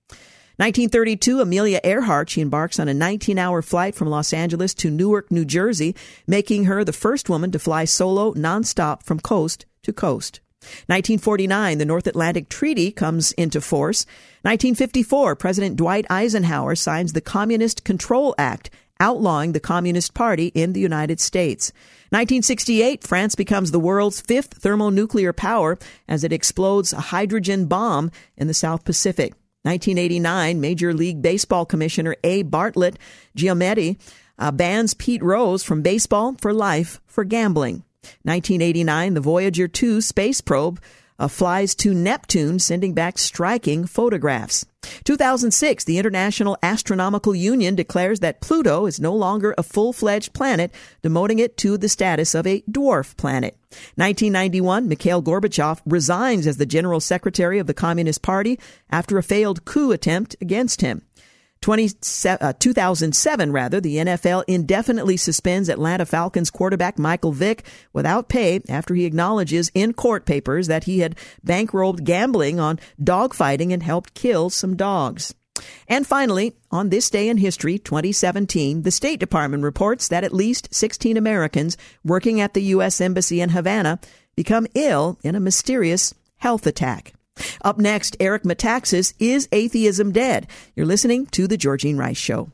1932, Amelia Earhart, she embarks on a 19 hour flight from Los Angeles to Newark, New Jersey, making her the first woman to fly solo nonstop from coast to coast. 1949, the North Atlantic Treaty comes into force. 1954, President Dwight Eisenhower signs the Communist Control Act, outlawing the Communist Party in the United States. 1968, France becomes the world's fifth thermonuclear power as it explodes a hydrogen bomb in the South Pacific. 1989, Major League Baseball Commissioner A. Bartlett Giamatti uh, bans Pete Rose from baseball for life for gambling. 1989, the Voyager 2 space probe uh, flies to Neptune, sending back striking photographs. 2006, the International Astronomical Union declares that Pluto is no longer a full fledged planet, demoting it to the status of a dwarf planet. 1991, Mikhail Gorbachev resigns as the General Secretary of the Communist Party after a failed coup attempt against him. 20, uh, 2007, rather, the NFL indefinitely suspends Atlanta Falcons quarterback Michael Vick without pay after he acknowledges in court papers that he had bankrolled gambling on dogfighting and helped kill some dogs. And finally, on this day in history, 2017, the State Department reports that at least 16 Americans working at the U.S. Embassy in Havana become ill in a mysterious health attack. Up next, Eric Metaxas Is Atheism Dead? You're listening to The Georgene Rice Show.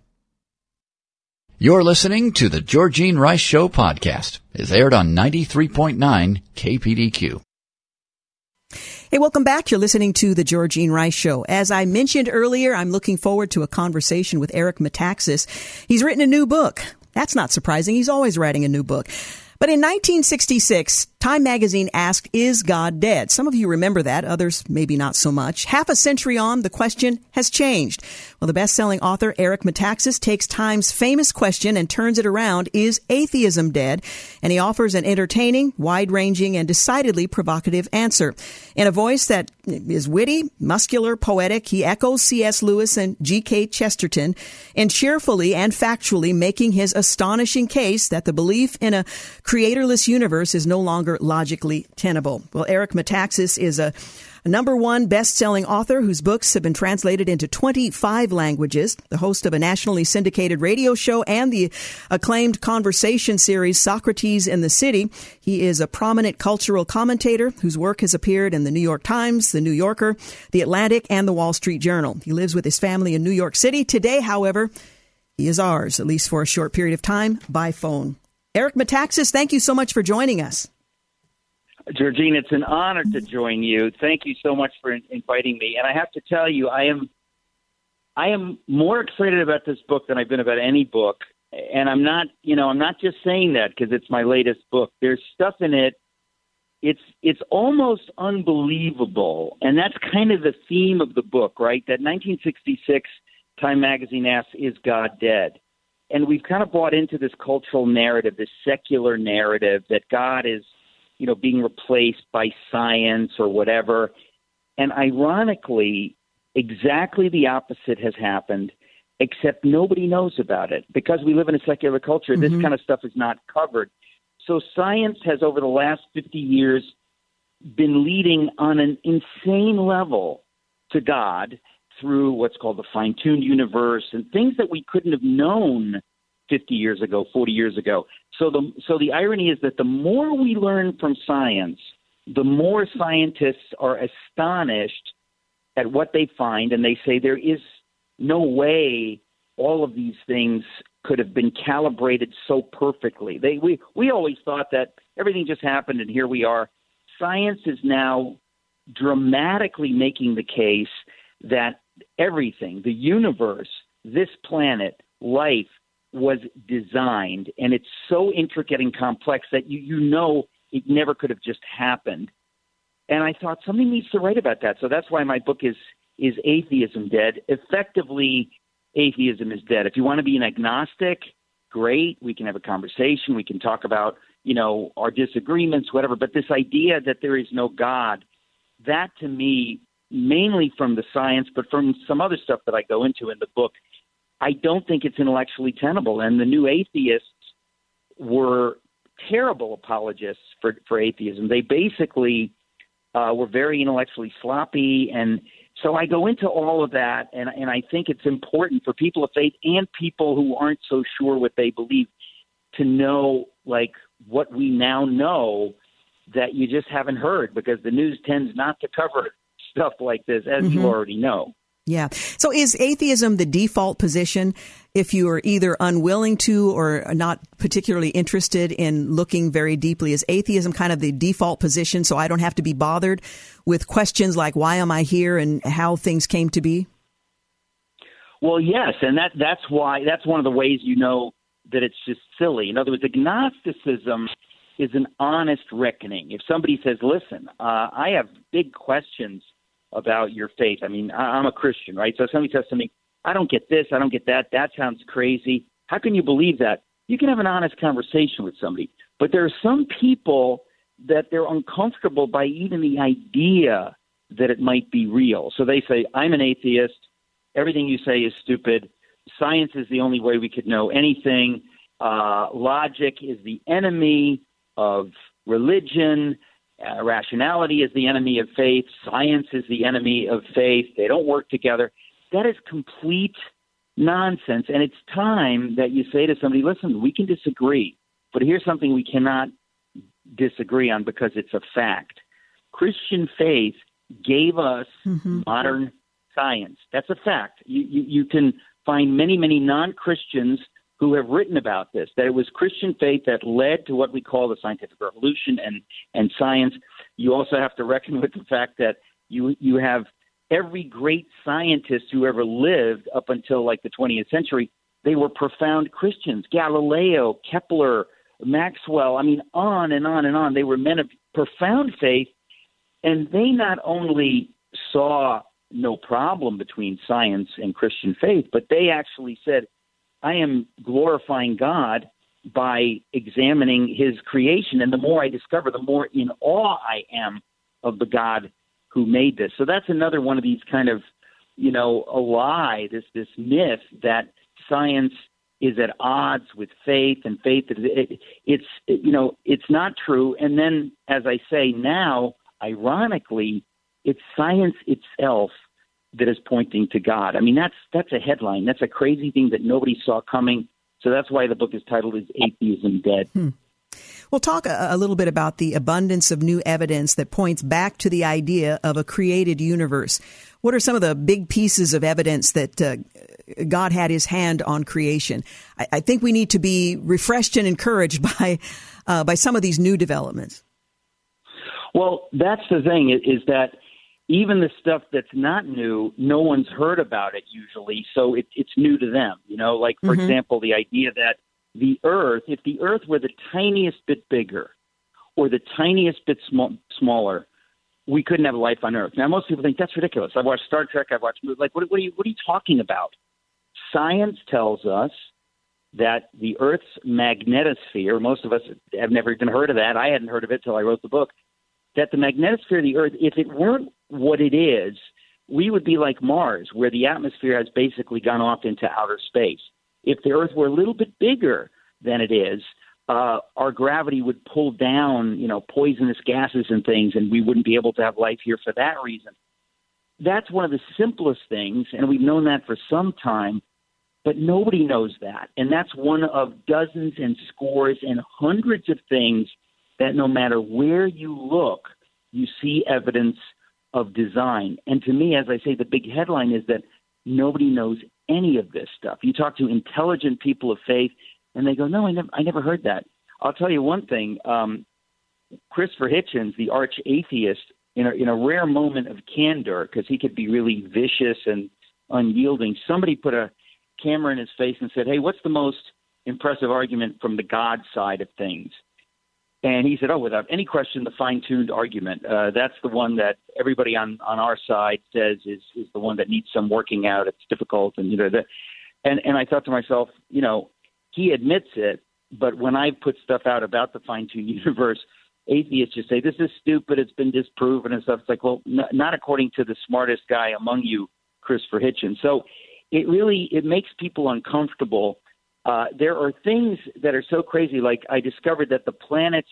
You're listening to The Georgene Rice Show podcast. It's aired on 93.9 KPDQ. Hey, welcome back. You're listening to the Georgene Rice Show. As I mentioned earlier, I'm looking forward to a conversation with Eric Metaxas. He's written a new book. That's not surprising. He's always writing a new book. But in 1966, Time magazine asked, Is God dead? Some of you remember that, others maybe not so much. Half a century on, the question has changed. Well, the best-selling author Eric Metaxas takes Time's famous question and turns it around, Is atheism dead? And he offers an entertaining, wide-ranging, and decidedly provocative answer. In a voice that is witty, muscular, poetic, he echoes C.S. Lewis and G.K. Chesterton in cheerfully and factually making his astonishing case that the belief in a creatorless universe is no longer longer logically tenable. Well, Eric Metaxas is a a number one best-selling author whose books have been translated into 25 languages, the host of a nationally syndicated radio show and the acclaimed conversation series Socrates in the City. He is a prominent cultural commentator whose work has appeared in the New York Times, the New Yorker, the Atlantic, and the Wall Street Journal. He lives with his family in New York City. Today, however, he is ours, at least for a short period of time, by phone. Eric Metaxas, thank you so much for joining us. Georgene, it's an honor to join you. Thank you so much for inviting me. And I have to tell you, I am I am more excited about this book than I've been about any book. And I'm not, you know, I'm not just saying that because it's my latest book. There's stuff in it. It's it's almost unbelievable, and that's kind of the theme of the book, right? That 1966 Time magazine asks, "Is God dead?" And we've kind of bought into this cultural narrative, this secular narrative that God is you know, being replaced by science or whatever. And ironically, exactly the opposite has happened, except nobody knows about it. Because we live in a secular culture, mm-hmm. this kind of stuff is not covered. So science has, over the last 50 years, been leading on an insane level to God through what's called the fine tuned universe and things that we couldn't have known 50 years ago, 40 years ago. So the so the irony is that the more we learn from science, the more scientists are astonished at what they find, and they say there is no way all of these things could have been calibrated so perfectly. They we we always thought that everything just happened, and here we are. Science is now dramatically making the case that everything, the universe, this planet, life, was designed, and it's so intricate and complex that you you know it never could have just happened. And I thought something needs to write about that. So that's why my book is is atheism dead? Effectively, atheism is dead. If you want to be an agnostic, great. We can have a conversation. We can talk about you know our disagreements, whatever. But this idea that there is no God, that to me, mainly from the science, but from some other stuff that I go into in the book, I don't think it's intellectually tenable. And the new atheists were terrible apologists for, for atheism. They basically uh, were very intellectually sloppy. And so I go into all of that, and, and I think it's important for people of faith and people who aren't so sure what they believe to know, like, what we now know that you just haven't heard because the news tends not to cover [LAUGHS] stuff like this, as mm-hmm. you already know. Yeah. So is atheism the default position if you are either unwilling to or not particularly interested in looking very deeply? Is atheism kind of the default position so I don't have to be bothered with questions like why am I here and how things came to be? Well, yes, and that that's why that's one of the ways you know that it's just silly. In other words, agnosticism is an honest reckoning. If somebody says, "Listen, uh, I have big questions about your faith. I mean, I, I'm a Christian, right? So somebody says to me, I don't get this, I don't get that, that sounds crazy. How can you believe that? You can have an honest conversation with somebody. But there are some people that they're uncomfortable by even the idea that it might be real. So they say, I'm an atheist. Everything you say is stupid. Science is the only way we could know anything. Uh, logic is the enemy of religion. Uh, rationality is the enemy of faith. Science is the enemy of faith. They don't work together. That is complete nonsense. And it's time that you say to somebody, listen, we can disagree, but here's something we cannot disagree on because it's a fact. Christian faith gave us mm-hmm. modern science. That's a fact. You, you, you can find many, many non Christians who have written about this, that it was Christian faith that led to what we call the scientific revolution and, and science. You also have to reckon with the fact that you, you have every great scientist who ever lived up until like the 20th century, they were profound Christians. Galileo, Kepler, Maxwell, I mean, on and on and on. They were men of profound faith, and they not only saw no problem between science and Christian faith, but they actually said, I am glorifying God by examining his creation. And the more I discover, the more in awe I am of the God who made this. So that's another one of these kind of, you know, a lie, this this myth that science is at odds with faith, and faith is it, it's you know it's not true. And then, as I say now, ironically, it's science itself that is pointing to God. I mean, that's that's a headline. That's a crazy thing that nobody saw coming. So that's why the book is titled "Is Atheism Dead?" Hmm. We'll talk a, a, little bit about the abundance of new evidence that points back to the idea of a created universe. What are some of the big pieces of evidence that uh, God had His hand on creation? I, I, think we need to be refreshed and encouraged [LAUGHS] by uh, by some of these new developments. Well, that's the thing is that even the stuff that's not new, no one's heard about it usually, so it, it's new to them. You know, like for mm-hmm. example, the idea that the Earth, if the Earth were the tiniest bit bigger or the tiniest bit sm- smaller, we couldn't have life on Earth. Now, most people think that's ridiculous. I've watched Star Trek. I've watched movies. like what, what are you what are you talking about? Science tells us that the Earth's magnetosphere. Most of us have never even heard of that. I hadn't heard of it till I wrote the book. That the magnetosphere of the Earth, if it weren't what it is, we would be like Mars, where the atmosphere has basically gone off into outer space. If the Earth were a little bit bigger than it is, uh, our gravity would pull down, you know, poisonous gases and things, and we wouldn't be able to have life here for that reason. That's one of the simplest things, and we've known that for some time, but nobody knows that. And that's one of dozens and scores and hundreds of things that no matter where you look, you see evidence of design. And to me, as I say, the big headline is that nobody knows any of this stuff. You talk to intelligent people of faith, and they go, "No, I never, I never heard that." I'll tell you one thing. Um, Christopher Hitchens, the arch atheist, in a, in a rare moment of candor, because he could be really vicious and unyielding, somebody put a camera in his face and said, "Hey, what's the most impressive argument from the God side of things?" And he said, "Oh, without any question, the fine-tuned argument. Uh, that's the one that everybody on on our side says is is the one that needs some working out. It's difficult, and you know the." And and I thought to myself, you know, he admits it, but when I put stuff out about the fine-tuned [LAUGHS] universe, atheists just say this is stupid. It's been disproven and stuff. It's like, well, n- not according to the smartest guy among you, Christopher Hitchens. So it really it makes people uncomfortable uh, there are things that are so crazy. Like I discovered that the planet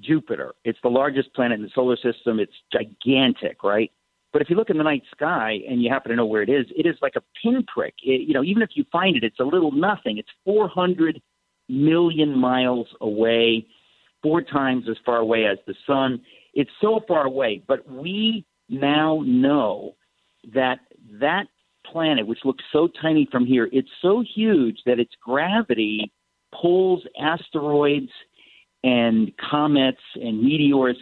Jupiter, it's the largest planet in the solar system. It's gigantic, right? But if you look in the night sky and you happen to know where it is, it is like a pinprick. It, you know, even if you find it, it's a little nothing. It's 400 million miles away, four times as far away as the sun. It's so far away, but we now know that that planet, which looks so tiny from here, it's so huge that its gravity pulls asteroids and comets and meteors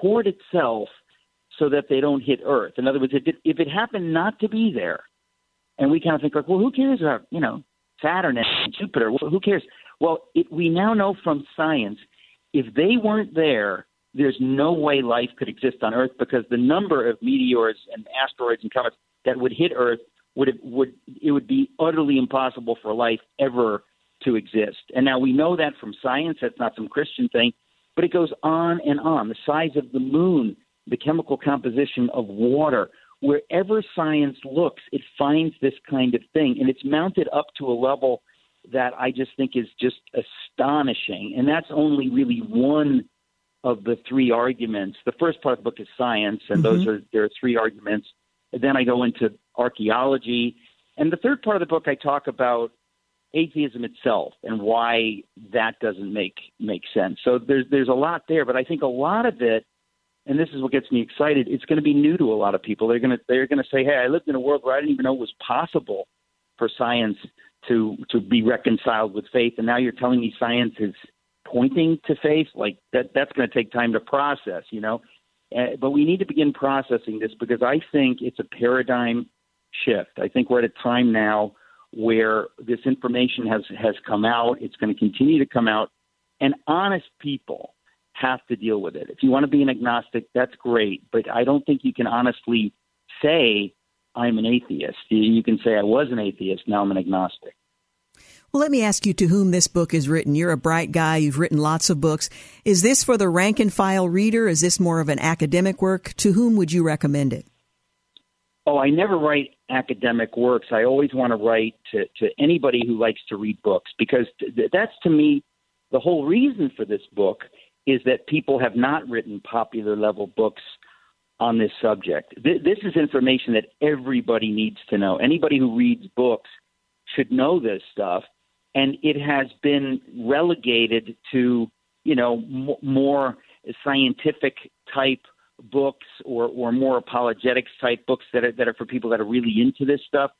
toward itself so that they don't hit Earth. In other words, if it, if it happened not to be there, and we kind of think like, well, who cares about you know Saturn and Jupiter? Well, who cares? Well, it, we now know from science if they weren't there, there's no way life could exist on Earth because the number of meteors and asteroids and comets that would hit Earth would it would it would be utterly impossible for life ever to exist. And now we know that from science. That's not some Christian thing, but it goes on and on. The size of the moon, the chemical composition of water. Wherever science looks, it finds this kind of thing, and it's mounted up to a level that I just think is just astonishing. And that's only really one of the three arguments. The first part of the book is science, and mm-hmm. those are there are three arguments. And then I go into archaeology. And the third part of the book, I talk about atheism itself and why that doesn't make make sense. So there's there's a lot there, but I think a lot of it, and this is what gets me excited. It's going to be new to a lot of people. They're going to they're going to say, "Hey, I lived in a world where I didn't even know it was possible for science to to be reconciled with faith, and now you're telling me science is pointing to faith. Like that that's going to take time to process, you know." Uh, but we need to begin processing this because I think it's a paradigm shift. I think we're at a time now where this information has has come out. It's going to continue to come out, and honest people have to deal with it. If you want to be an agnostic, that's great, but I don't think you can honestly say I'm an atheist. You can say I was an atheist, now I'm an agnostic. Well, let me ask you to whom this book is written. You're a bright guy. You've written lots of books. Is this for the rank and file reader? Is this more of an academic work? To whom would you recommend it? Oh, I never write academic works, I always want to write to, to anybody who likes to read books because th- that's to me the whole reason for this book is that people have not written popular level books on this subject. Th- this is information that everybody needs to know. Anybody who reads books should know this stuff, and it has been relegated to you know m- more scientific type books or or more apologetics type books that are that are for people that are really into this stuff.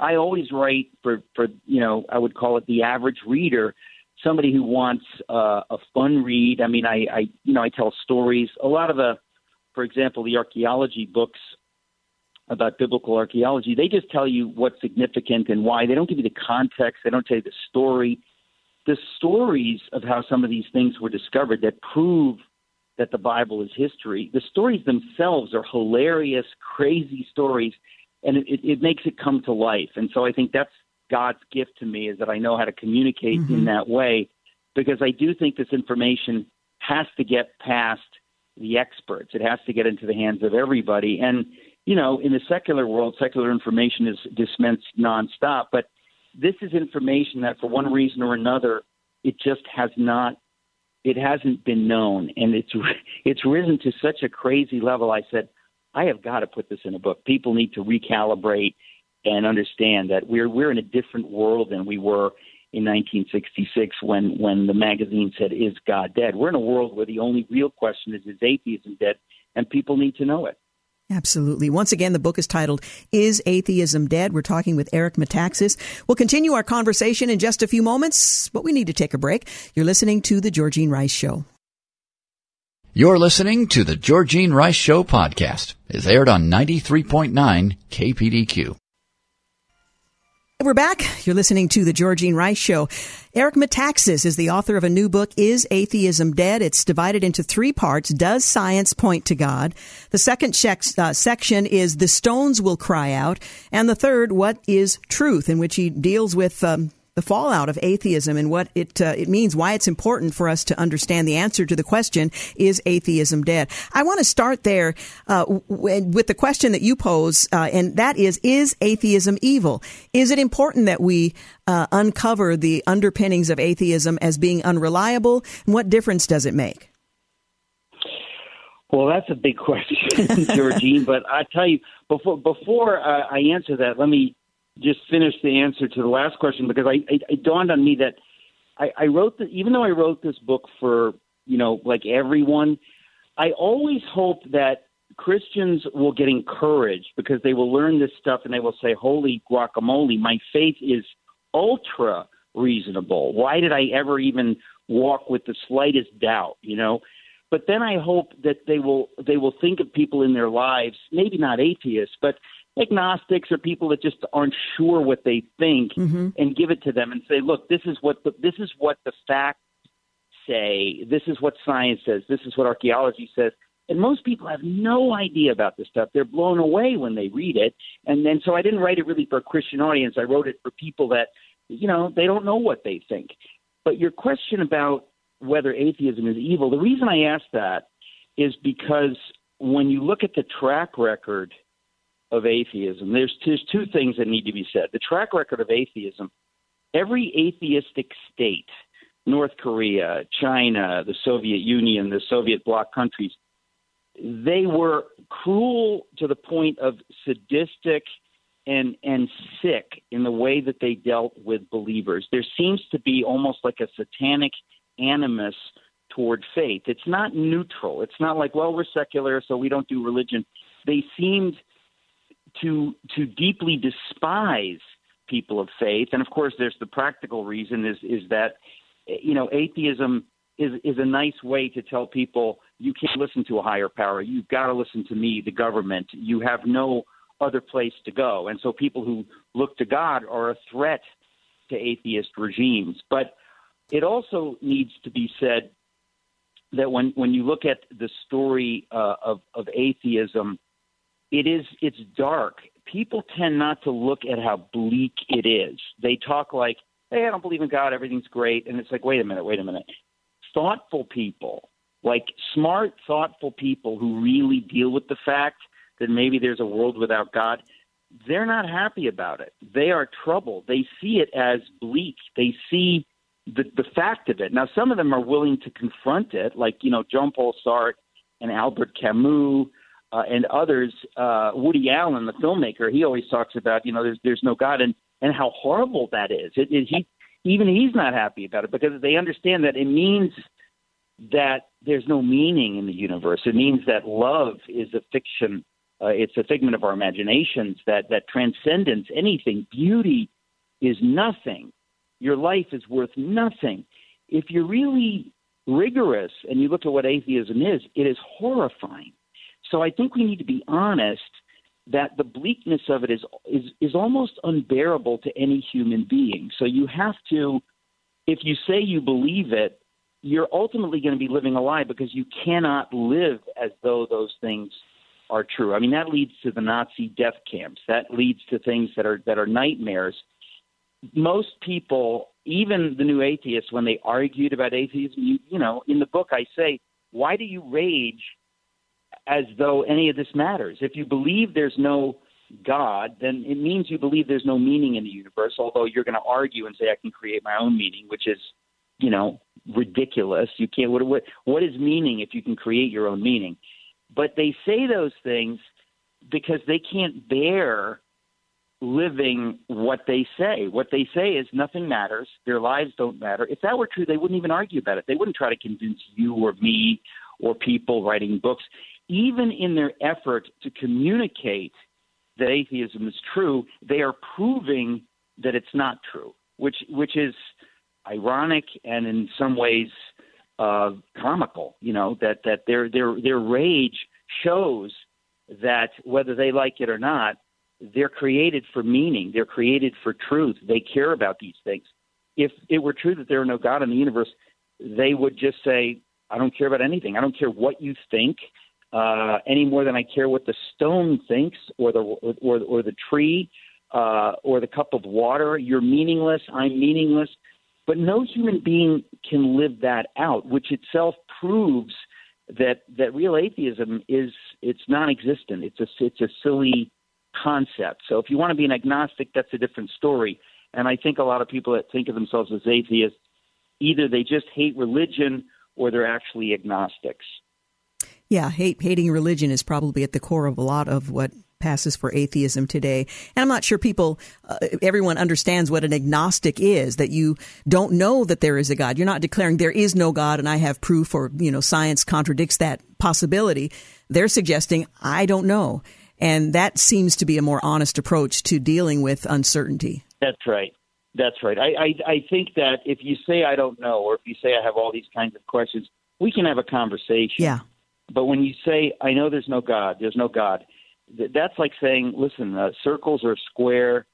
I always write for for you know I would call it the average reader, somebody who wants uh, a fun read. I mean I I you know I tell stories. A lot of the, for example, the archaeology books about biblical archaeology, they just tell you what's significant and why. They don't give you the context. They don't tell you the story. The stories of how some of these things were discovered that prove that the Bible is history. The stories themselves are hilarious, crazy stories, and it, it makes it come to life. And so I think that's God's gift to me is that I know how to communicate mm-hmm. in that way because I do think this information has to get past the experts. It has to get into the hands of everybody. And, you know, in the secular world, secular information is dispensed nonstop, but this is information that for one reason or another, it just has not it hasn't been known, and it's it's risen to such a crazy level. I said, I have got to put this in a book. People need to recalibrate and understand that we're we're in a different world than we were in 1966 when when the magazine said, "Is God dead?" We're in a world where the only real question is, "Is atheism dead?" and people need to know it. Absolutely. Once again, the book is titled Is Atheism Dead? We're talking with Eric Metaxas. We'll continue our conversation in just a few moments, but we need to take a break. You're listening to The Georgene Rice Show. You're listening to The Georgene Rice Show podcast. It's aired on 93.9 KPDQ. We're back. You're listening to the Georgene Rice Show. Eric Metaxas is the author of a new book, Is Atheism Dead? It's divided into three parts. Does science point to God? The second uh, section is The Stones Will Cry Out. And the third, What is Truth? in which he deals with um, the fallout of atheism and what it uh, it means, why it's important for us to understand the answer to the question: Is atheism dead? I want to start there uh, with the question that you pose, uh, and that is: Is atheism evil? Is it important that we uh, uncover the underpinnings of atheism as being unreliable? And what difference does it make? Well, that's a big question, [LAUGHS] Georgene. but I tell you, before before uh, I answer that, let me just finish the answer to the last question because I, it, it dawned on me that I, I wrote the, even though I wrote this book for you know like everyone, I always hope that Christians will get encouraged because they will learn this stuff and they will say, "Holy guacamole, my faith is ultra reasonable. Why did I ever even walk with the slightest doubt?" You know. But then I hope that they will they will think of people in their lives, maybe not atheists, but agnostics or people that just aren't sure what they think mm-hmm. and give it to them and say look this is what the, this is what the facts say. This is what science says. This is what archaeology says. And most people have no idea about this stuff. They're blown away when they read it. And then so i didn't write it really for a christian audience. I wrote it for people that you know they don't know what they think. But your question about whether atheism is evil the reason i ask that is because when you look at the track record of atheism. There's, there's two things that need to be said. The track record of atheism, every atheistic state, North Korea, China, the Soviet Union, the Soviet bloc countries, they were cruel to the point of sadistic and and sick in the way that they dealt with believers. There seems to be almost like a satanic animus toward faith. It's not neutral. It's not like, well, we're secular, so we don't do religion. They seemed to to deeply despise people of faith. And of course, there's the practical reason is is that you know atheism is is a nice way to tell people you can't listen to a higher power. You've got to listen to me, the government. You have no other place to go. And so people who look to God are a threat to atheist regimes. But it also needs to be said that when when you look at the story uh, of of atheism it is it's dark. People tend not to look at how bleak it is. They talk like, "Hey, I don't believe in God. Everything's great," and it's like, "Wait a minute, wait a minute." Thoughtful people, like smart, thoughtful people who really deal with the fact that maybe there's a world without God, they're not happy about it. They are troubled. They see it as bleak. They see the, the fact of it. Now, some of them are willing to confront it, like, you know, Jean Paul Sartre and Albert Camus uh, and others. Uh, Woody Allen, the filmmaker, he always talks about, you know, there's, there's no God and, and how horrible that is. It, it, he, even he's not happy about it because they understand that it means that there's no meaning in the universe. It means that love is a fiction uh, it's a figment of our imaginations that that transcendence, anything, beauty is nothing. Your life is worth nothing. If you're really rigorous and you look at what atheism is, it is horrifying. So I think we need to be honest that the bleakness of it is is is almost unbearable to any human being. So you have to if you say you believe it, you're ultimately going to be living a lie because you cannot live as though those things are true. I mean, that leads to the Nazi death camps. That leads to things that are that are nightmares. Most people, even the new atheists, when they argued about atheism, you, you know, in the book I say, why do you rage as though any of this matters? If you believe there's no God, then it means you believe there's no meaning in the universe. Although you're going to argue and say I can create my own meaning, which is, you know, ridiculous. You can't. What what what is meaning if you can create your own meaning? But they say those things because they can't bear living what they say. What they say is nothing matters. Their lives don't matter. If that were true, they wouldn't even argue about it. They wouldn't try to convince you or me or people writing books. Even in their effort to communicate that atheism is true, they are proving that it's not true, which which is ironic and in some ways uh, comical. You know that that their their their rage shows that whether they like it or not, they're created for meaning. They're created for truth. They care about these things. If it were true that there are no God in the universe, they would just say, "I don't care about anything. I don't care what you think." Uh, any more than I care what the stone thinks, or the or, or the tree, uh, or the cup of water. You're meaningless. I'm meaningless. But no human being can live that out, which itself proves that that real atheism is it's non-existent. It's a it's a silly concept. So if you want to be an agnostic, that's a different story. And I think a lot of people that think of themselves as atheists, either they just hate religion or they're actually agnostics. Yeah, hate, hating religion is probably at the core of a lot of what passes for atheism today. And I'm not sure people, uh, everyone understands what an agnostic is, that you don't know that there is a God. You're not declaring there is no God and I have proof or, you know, science contradicts that possibility. They're suggesting, I don't know. And that seems to be a more honest approach to dealing with uncertainty. That's right. That's right. I, I, I think that if you say I don't know, or if you say I have all these kinds of questions, we can have a conversation. Yeah. But when you say I know there's no God, there's no God, that's like saying, listen, uh, circles are square.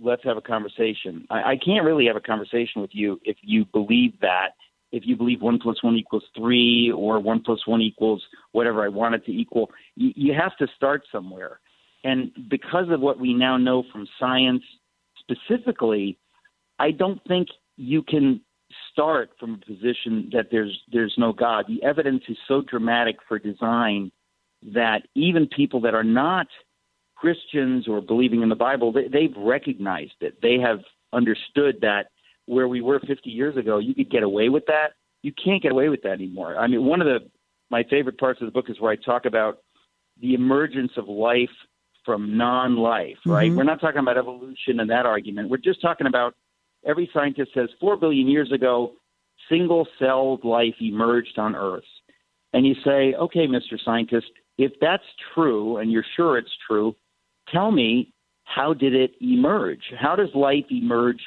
Let's have a conversation. I, I can't really have a conversation with you if you believe that. If you believe one plus one equals three, or one plus one equals whatever I want it to equal, you, you have to start somewhere. And because of what we now know from science specifically, I don't think you can start from a position that there's there's no God. The evidence is so dramatic for design that even people that are not Christians or believing in the Bible, they, they've recognized it. They have understood that where we were 50 years ago, you could get away with that. You can't get away with that anymore. I mean, one of the my favorite parts of the book is where I talk about the emergence of life from non-life. Right? Mm-hmm. We're not talking about evolution and that argument. We're just talking about every scientist says four billion years ago, single-celled life emerged on Earth. And you say, okay, Mr. Scientist, if that's true, and you're sure it's true, tell me how did it emerge? How does life emerge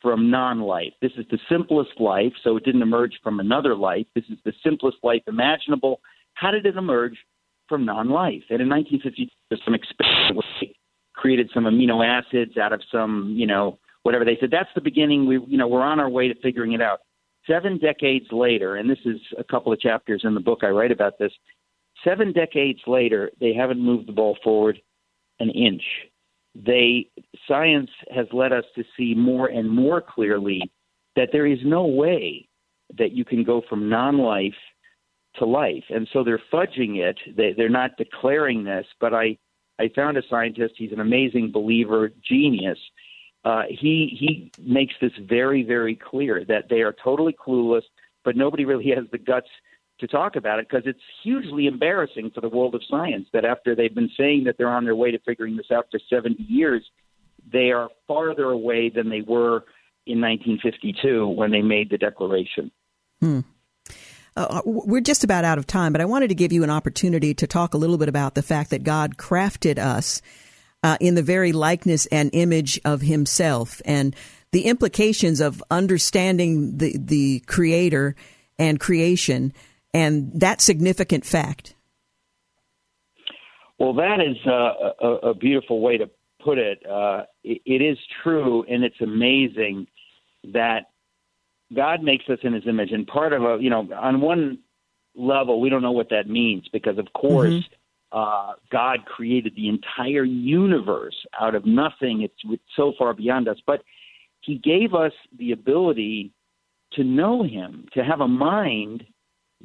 from non life? This is the simplest life, so it didn't emerge from another life. This is the simplest life imaginable. How did it emerge from non life? And in 1950, there's some experiment created some amino acids out of some, you know, whatever they said. That's the beginning. We, you know, we're on our way to figuring it out. Seven decades later, and this is a couple of chapters in the book I write about this. Seven decades later, they haven't moved the ball forward an inch. They science has led us to see more and more clearly that there is no way that you can go from non-life to life, and so they're fudging it. They, they're not declaring this, but I I found a scientist. He's an amazing believer, genius. Uh, he he makes this very very clear that they are totally clueless, but nobody really [LAUGHS] has the guts to talk about it because it's hugely embarrassing for the world of science that after they've been saying that they're on their way to figuring this out for 70 years, they are farther away than they were in 1952 when they made the declaration. Hmm. Uh, we're just about out of time, but I wanted to give you an opportunity to talk a little bit about the fact that God crafted us uh, in the very likeness and image of Himself, and the implications of understanding the the Creator and creation, and that significant fact. Well, that is uh, a, a, beautiful way to put it. Uh, it. It is true, and it's amazing that God makes us in His image, and part of a you know on one level we don't know what that means because of course mm-hmm. Uh, God created the entire universe out of nothing. It's so far beyond us, but He gave us the ability to know Him, to have a mind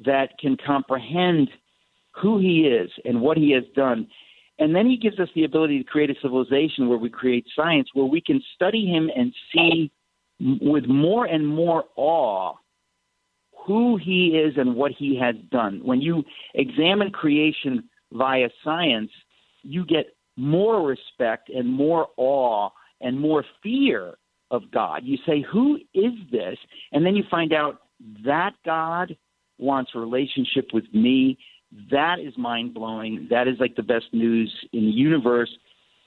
that can comprehend who He is and what He has done. And then he gives us the ability to create a civilization where we create science, where we can study him and see with more and more awe who he is and what he has done. When you examine creation via science, you get more respect and more awe and more fear of God. You say, Who is this? And then you find out that God wants a relationship with me. That is mind blowing. That is like the best news in the universe.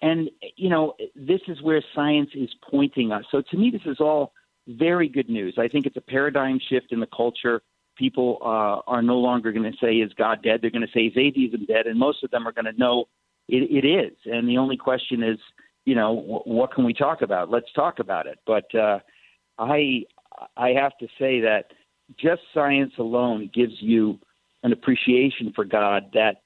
And, you know, this is where science is pointing us. So to me, this is all very good news. I think it's a paradigm shift in the culture. People uh, are no longer going to say, is God dead? They're going to say, is atheism dead? And most of them are going to know it, it is. And the only question is, you know, w- what can we talk about? Let's talk about it. But uh, I, I have to say that just science alone gives you an appreciation for God that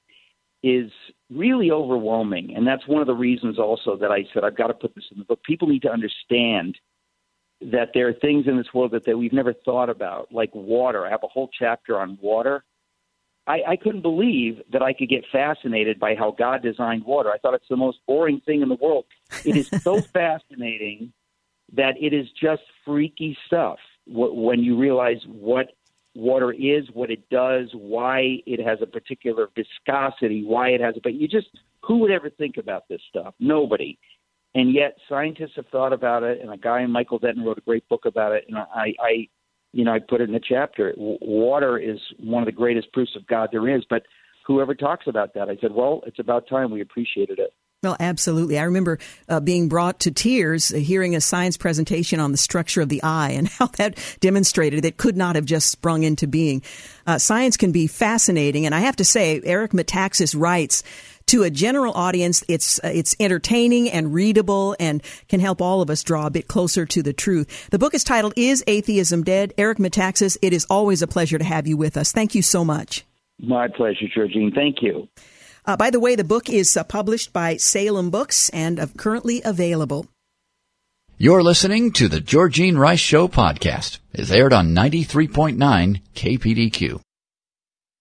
is really overwhelming. And that's one of the reasons also that I said I've got to put this in the book. People need to understand that there are things in this world that, that we've never thought about, like water. I have a whole chapter on water. I, I couldn't believe that I could get fascinated by how God designed water. I thought it's the most boring thing in the world. It is so [LAUGHS] fascinating that it is just freaky stuff when you realize what water is, what it does, why it has a particular viscosity, why it has a. But you just, who would ever think about this stuff? Nobody. And yet, scientists have thought about it, and a guy, Michael Denton, wrote a great book about it. And I, I you know, I put it in a chapter. Water is one of the greatest proofs of God there is. But whoever talks about that, I said, well, it's about time we appreciated it. Well, absolutely. I remember uh, being brought to tears uh, hearing a science presentation on the structure of the eye and [LAUGHS] how that demonstrated it could not have just sprung into being. Uh, science can be fascinating, and I have to say, Eric Metaxas writes to a general audience, it's uh, it's entertaining and readable and can help all of us draw a bit closer to the truth. The book is titled "Is Atheism Dead?" Eric Metaxas, it is always a pleasure to have you with us. Thank you so much. My pleasure, Georgene. Thank you. Uh, by the way, the book is uh, published by Salem Books and uh, currently available. You're listening to the Georgene Rice Show podcast. It's aired on 93.9 KPDQ.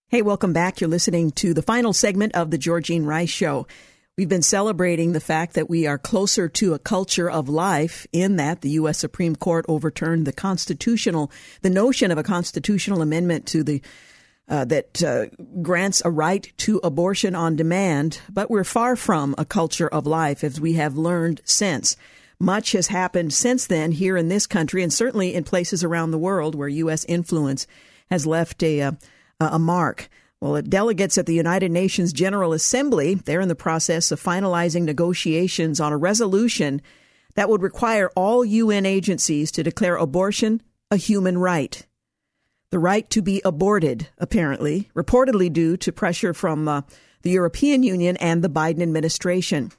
Hey, welcome back. You're listening to the final segment of the Georgene Rice Show. We've been celebrating the fact that we are closer to a culture of life in that the U.S. Supreme Court overturned the constitutional, the notion of a constitutional amendment to the uh, that uh, grants a right to abortion on demand, but we're far from a culture of life as we have learned since. Much has happened since then here in this country and certainly in places around the world where U.S. influence has left a, a, uh, a mark. Well, delegates at the United Nations General Assembly, they're in the process of finalizing negotiations on a resolution that would require all UN agencies to declare abortion a human right the right to be aborted, apparently, reportedly due to pressure from uh, the European Union and the Biden administration.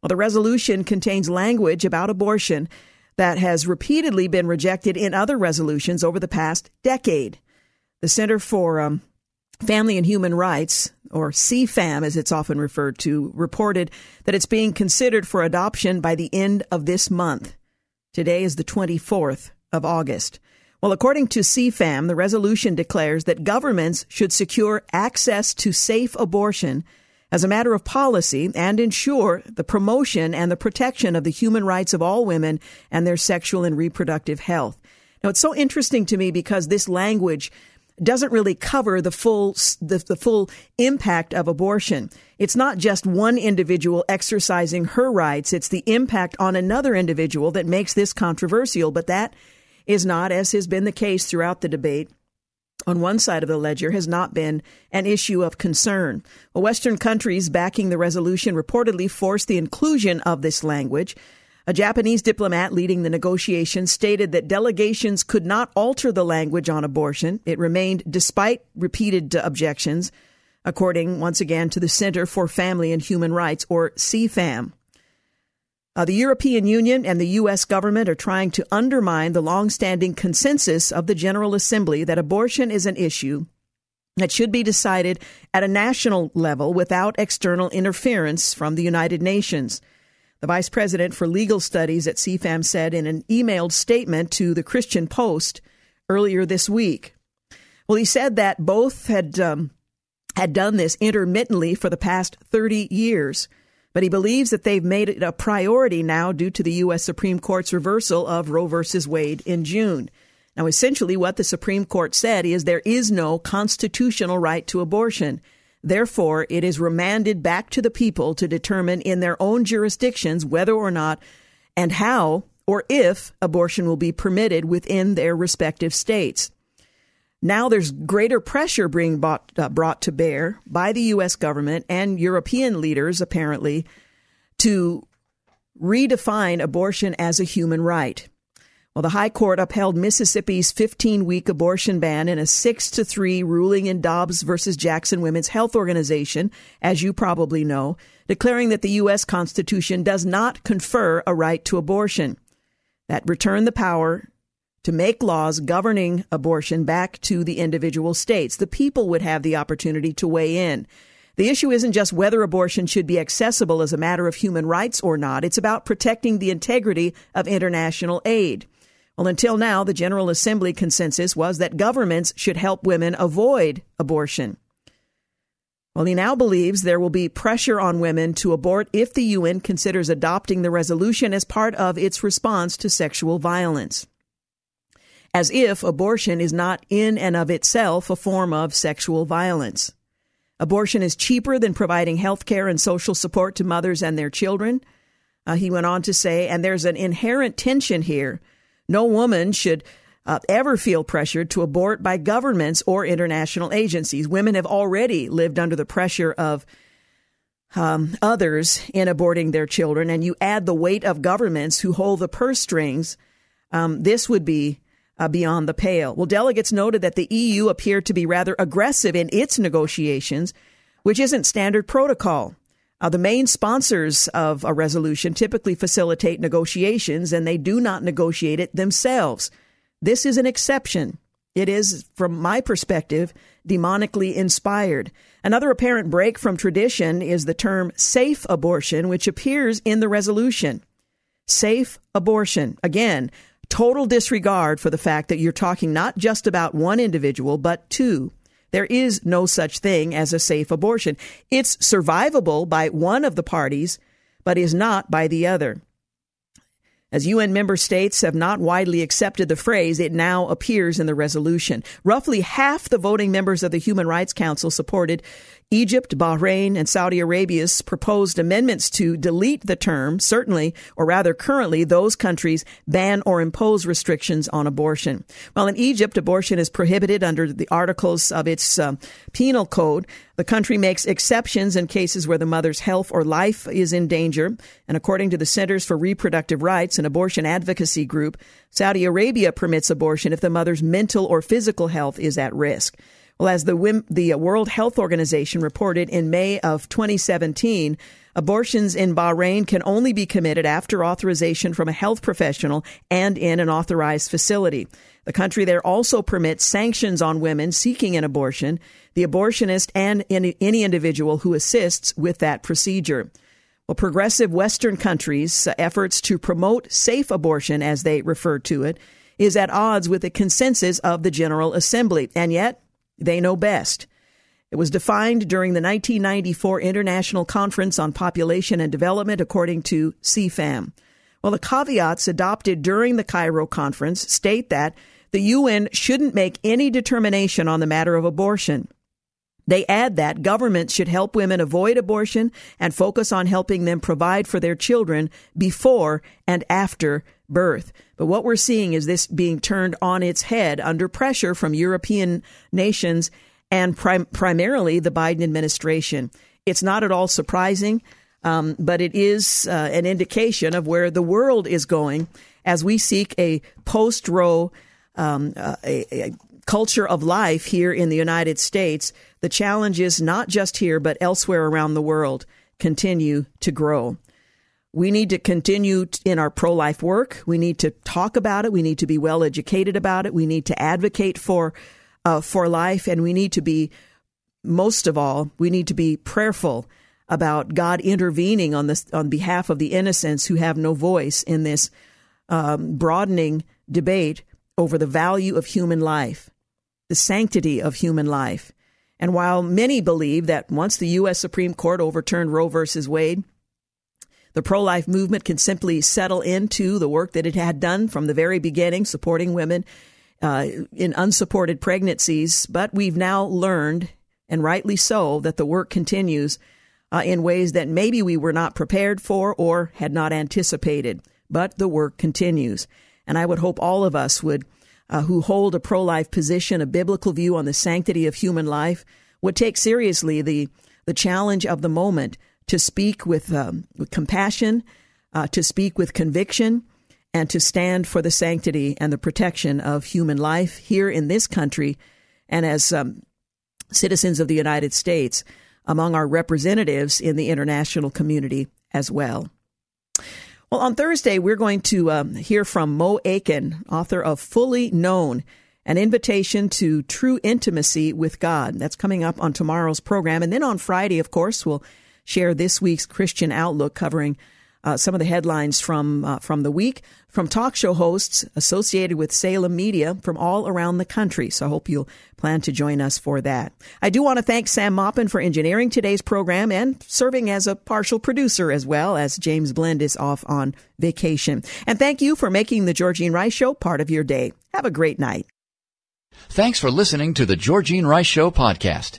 Well, the resolution contains language about abortion that has repeatedly been rejected in other resolutions over the past decade. The Center for um, Family and Human Rights, or CFAM as it's often referred to, reported that it's being considered for adoption by the end of this month. Today is the 24th of August. Well, according to CFAM, the resolution declares that governments should secure access to safe abortion as a matter of policy and ensure the promotion and the protection of the human rights of all women and their sexual and reproductive health. Now, it's so interesting to me because this language doesn't really cover the full the, the full impact of abortion. It's not just one individual exercising her rights, it's the impact on another individual that makes this controversial, but that is not as has been the case throughout the debate on one side of the ledger has not been an issue of concern. Well, Western countries backing the resolution reportedly forced the inclusion of this language. A Japanese diplomat leading the negotiations stated that delegations could not alter the language on abortion. It remained despite repeated objections, according once again to the Center for Family and Human Rights, or CFAM. Uh, the European Union and the U.S. government are trying to undermine the longstanding consensus of the General Assembly that abortion is an issue that should be decided at a national level without external interference from the United Nations. The vice president for legal studies at CFAM said in an emailed statement to the Christian Post earlier this week. Well, he said that both had um, had done this intermittently for the past 30 years but he believes that they've made it a priority now due to the U.S. Supreme Court's reversal of Roe v. Wade in June. Now, essentially, what the Supreme Court said is there is no constitutional right to abortion. Therefore, it is remanded back to the people to determine in their own jurisdictions whether or not and how or if abortion will be permitted within their respective states. Now there's greater pressure being brought, uh, brought to bear by the U.S. government and European leaders, apparently, to redefine abortion as a human right. Well, the High Court upheld Mississippi's 15 week abortion ban in a 6 to 3 ruling in Dobbs versus Jackson Women's Health Organization, as you probably know, declaring that the U.S. Constitution does not confer a right to abortion. That returned the power to make laws governing abortion back to the individual states. The people would have the opportunity to weigh in. The issue isn't just whether abortion should be accessible as a matter of human rights or not. It's about protecting the integrity of international aid. Well, until now, the General Assembly consensus was that governments should help women avoid abortion. Well, he now believes there will be pressure on women to abort if the UN considers adopting the resolution as part of its response to sexual violence as if abortion is not in and of itself a form of sexual violence. Abortion is cheaper than providing health care and social support to mothers and their children. Uh, he went on to say, and there's an inherent tension here. No woman should uh, ever feel pressured to abort by governments or international agencies. Women have already lived under the pressure of um, others in aborting their children, and you add the weight of governments who hold the purse strings. Um, this would be uh, beyond the pale. Well, delegates noted that the EU appeared to be rather aggressive in its negotiations, which isn't standard protocol. Uh, the main sponsors of a resolution typically facilitate negotiations and they do not negotiate it themselves. This is an exception. It is, from my perspective, demonically inspired. Another apparent break from tradition is the term safe abortion, which appears in the resolution. Safe abortion. Again, total disregard for the fact that you're talking not just about one individual, but two. There is no such thing as a safe abortion. It's survivable by one of the parties, but is not by the other. As UN member states have not widely accepted the phrase, it now appears in the resolution. Roughly half the voting members of the Human Rights Council supported Egypt, Bahrain, and Saudi Arabia's proposed amendments to delete the term, certainly, or rather currently, those countries ban or impose restrictions on abortion. While in Egypt, abortion is prohibited under the articles of its uh, penal code, the country makes exceptions in cases where the mother's health or life is in danger. And according to the Centers for Reproductive Rights, an abortion advocacy group, Saudi Arabia permits abortion if the mother's mental or physical health is at risk. Well, as the, the World Health Organization reported in May of 2017, abortions in Bahrain can only be committed after authorization from a health professional and in an authorized facility. The country there also permits sanctions on women seeking an abortion, the abortionist, and any, individual who assists with that procedure. Well, progressive Western countries' efforts to promote safe abortion, as they refer to it, is at odds with the consensus of the General Assembly. And yet, they know best. It was defined during the 1994 International Conference on Population and Development, according to CFAM. Well, the caveats adopted during the Cairo conference state that the UN shouldn't make any determination on the matter of abortion. They add that governments should help women avoid abortion and focus on helping them provide for their children before and after birth. But what we're seeing is this being turned on its head under pressure from European nations and prim- primarily the Biden administration. It's not at all surprising, um, but it is uh, an indication of where the world is going as we seek a post Roe um, uh, a, a culture of life here in the United States, the challenges, not just here, but elsewhere around the world, continue to grow. We need to continue in our pro life work. We need to talk about it. We need to be well educated about it. We need to advocate for, uh, for life. And we need to be, most of all, we need to be prayerful about God intervening on this, on behalf of the innocents who have no voice in this um, broadening debate over the value of human life, the sanctity of human life. And while many believe that once the U.S. Supreme Court overturned Roe versus Wade, the pro life movement can simply settle into the work that it had done from the very beginning, supporting women uh, in unsupported pregnancies. But we've now learned, and rightly so, that the work continues uh, in ways that maybe we were not prepared for or had not anticipated. But the work continues. And I would hope all of us would, uh, who hold a pro life position, a biblical view on the sanctity of human life, would take seriously the, the challenge of the moment to speak with, um, with compassion, uh, to speak with conviction, and to stand for the sanctity and the protection of human life here in this country and as um, citizens of the United States among our representatives in the international community as well. Well, on Thursday, we're going to um, hear from Mo Aiken, author of Fully Known, an invitation to true intimacy with God. That's coming up on tomorrow's program. And then on Friday, of course, we'll share this week's Christian Outlook covering uh, some of the headlines from uh, from the week from talk show hosts associated with Salem Media from all around the country. So I hope you'll plan to join us for that. I do want to thank Sam Maupin for engineering today's program and serving as a partial producer as well as James Blend is off on vacation. And thank you for making the Georgene Rice Show part of your day. Have a great night. Thanks for listening to the Georgene Rice Show podcast.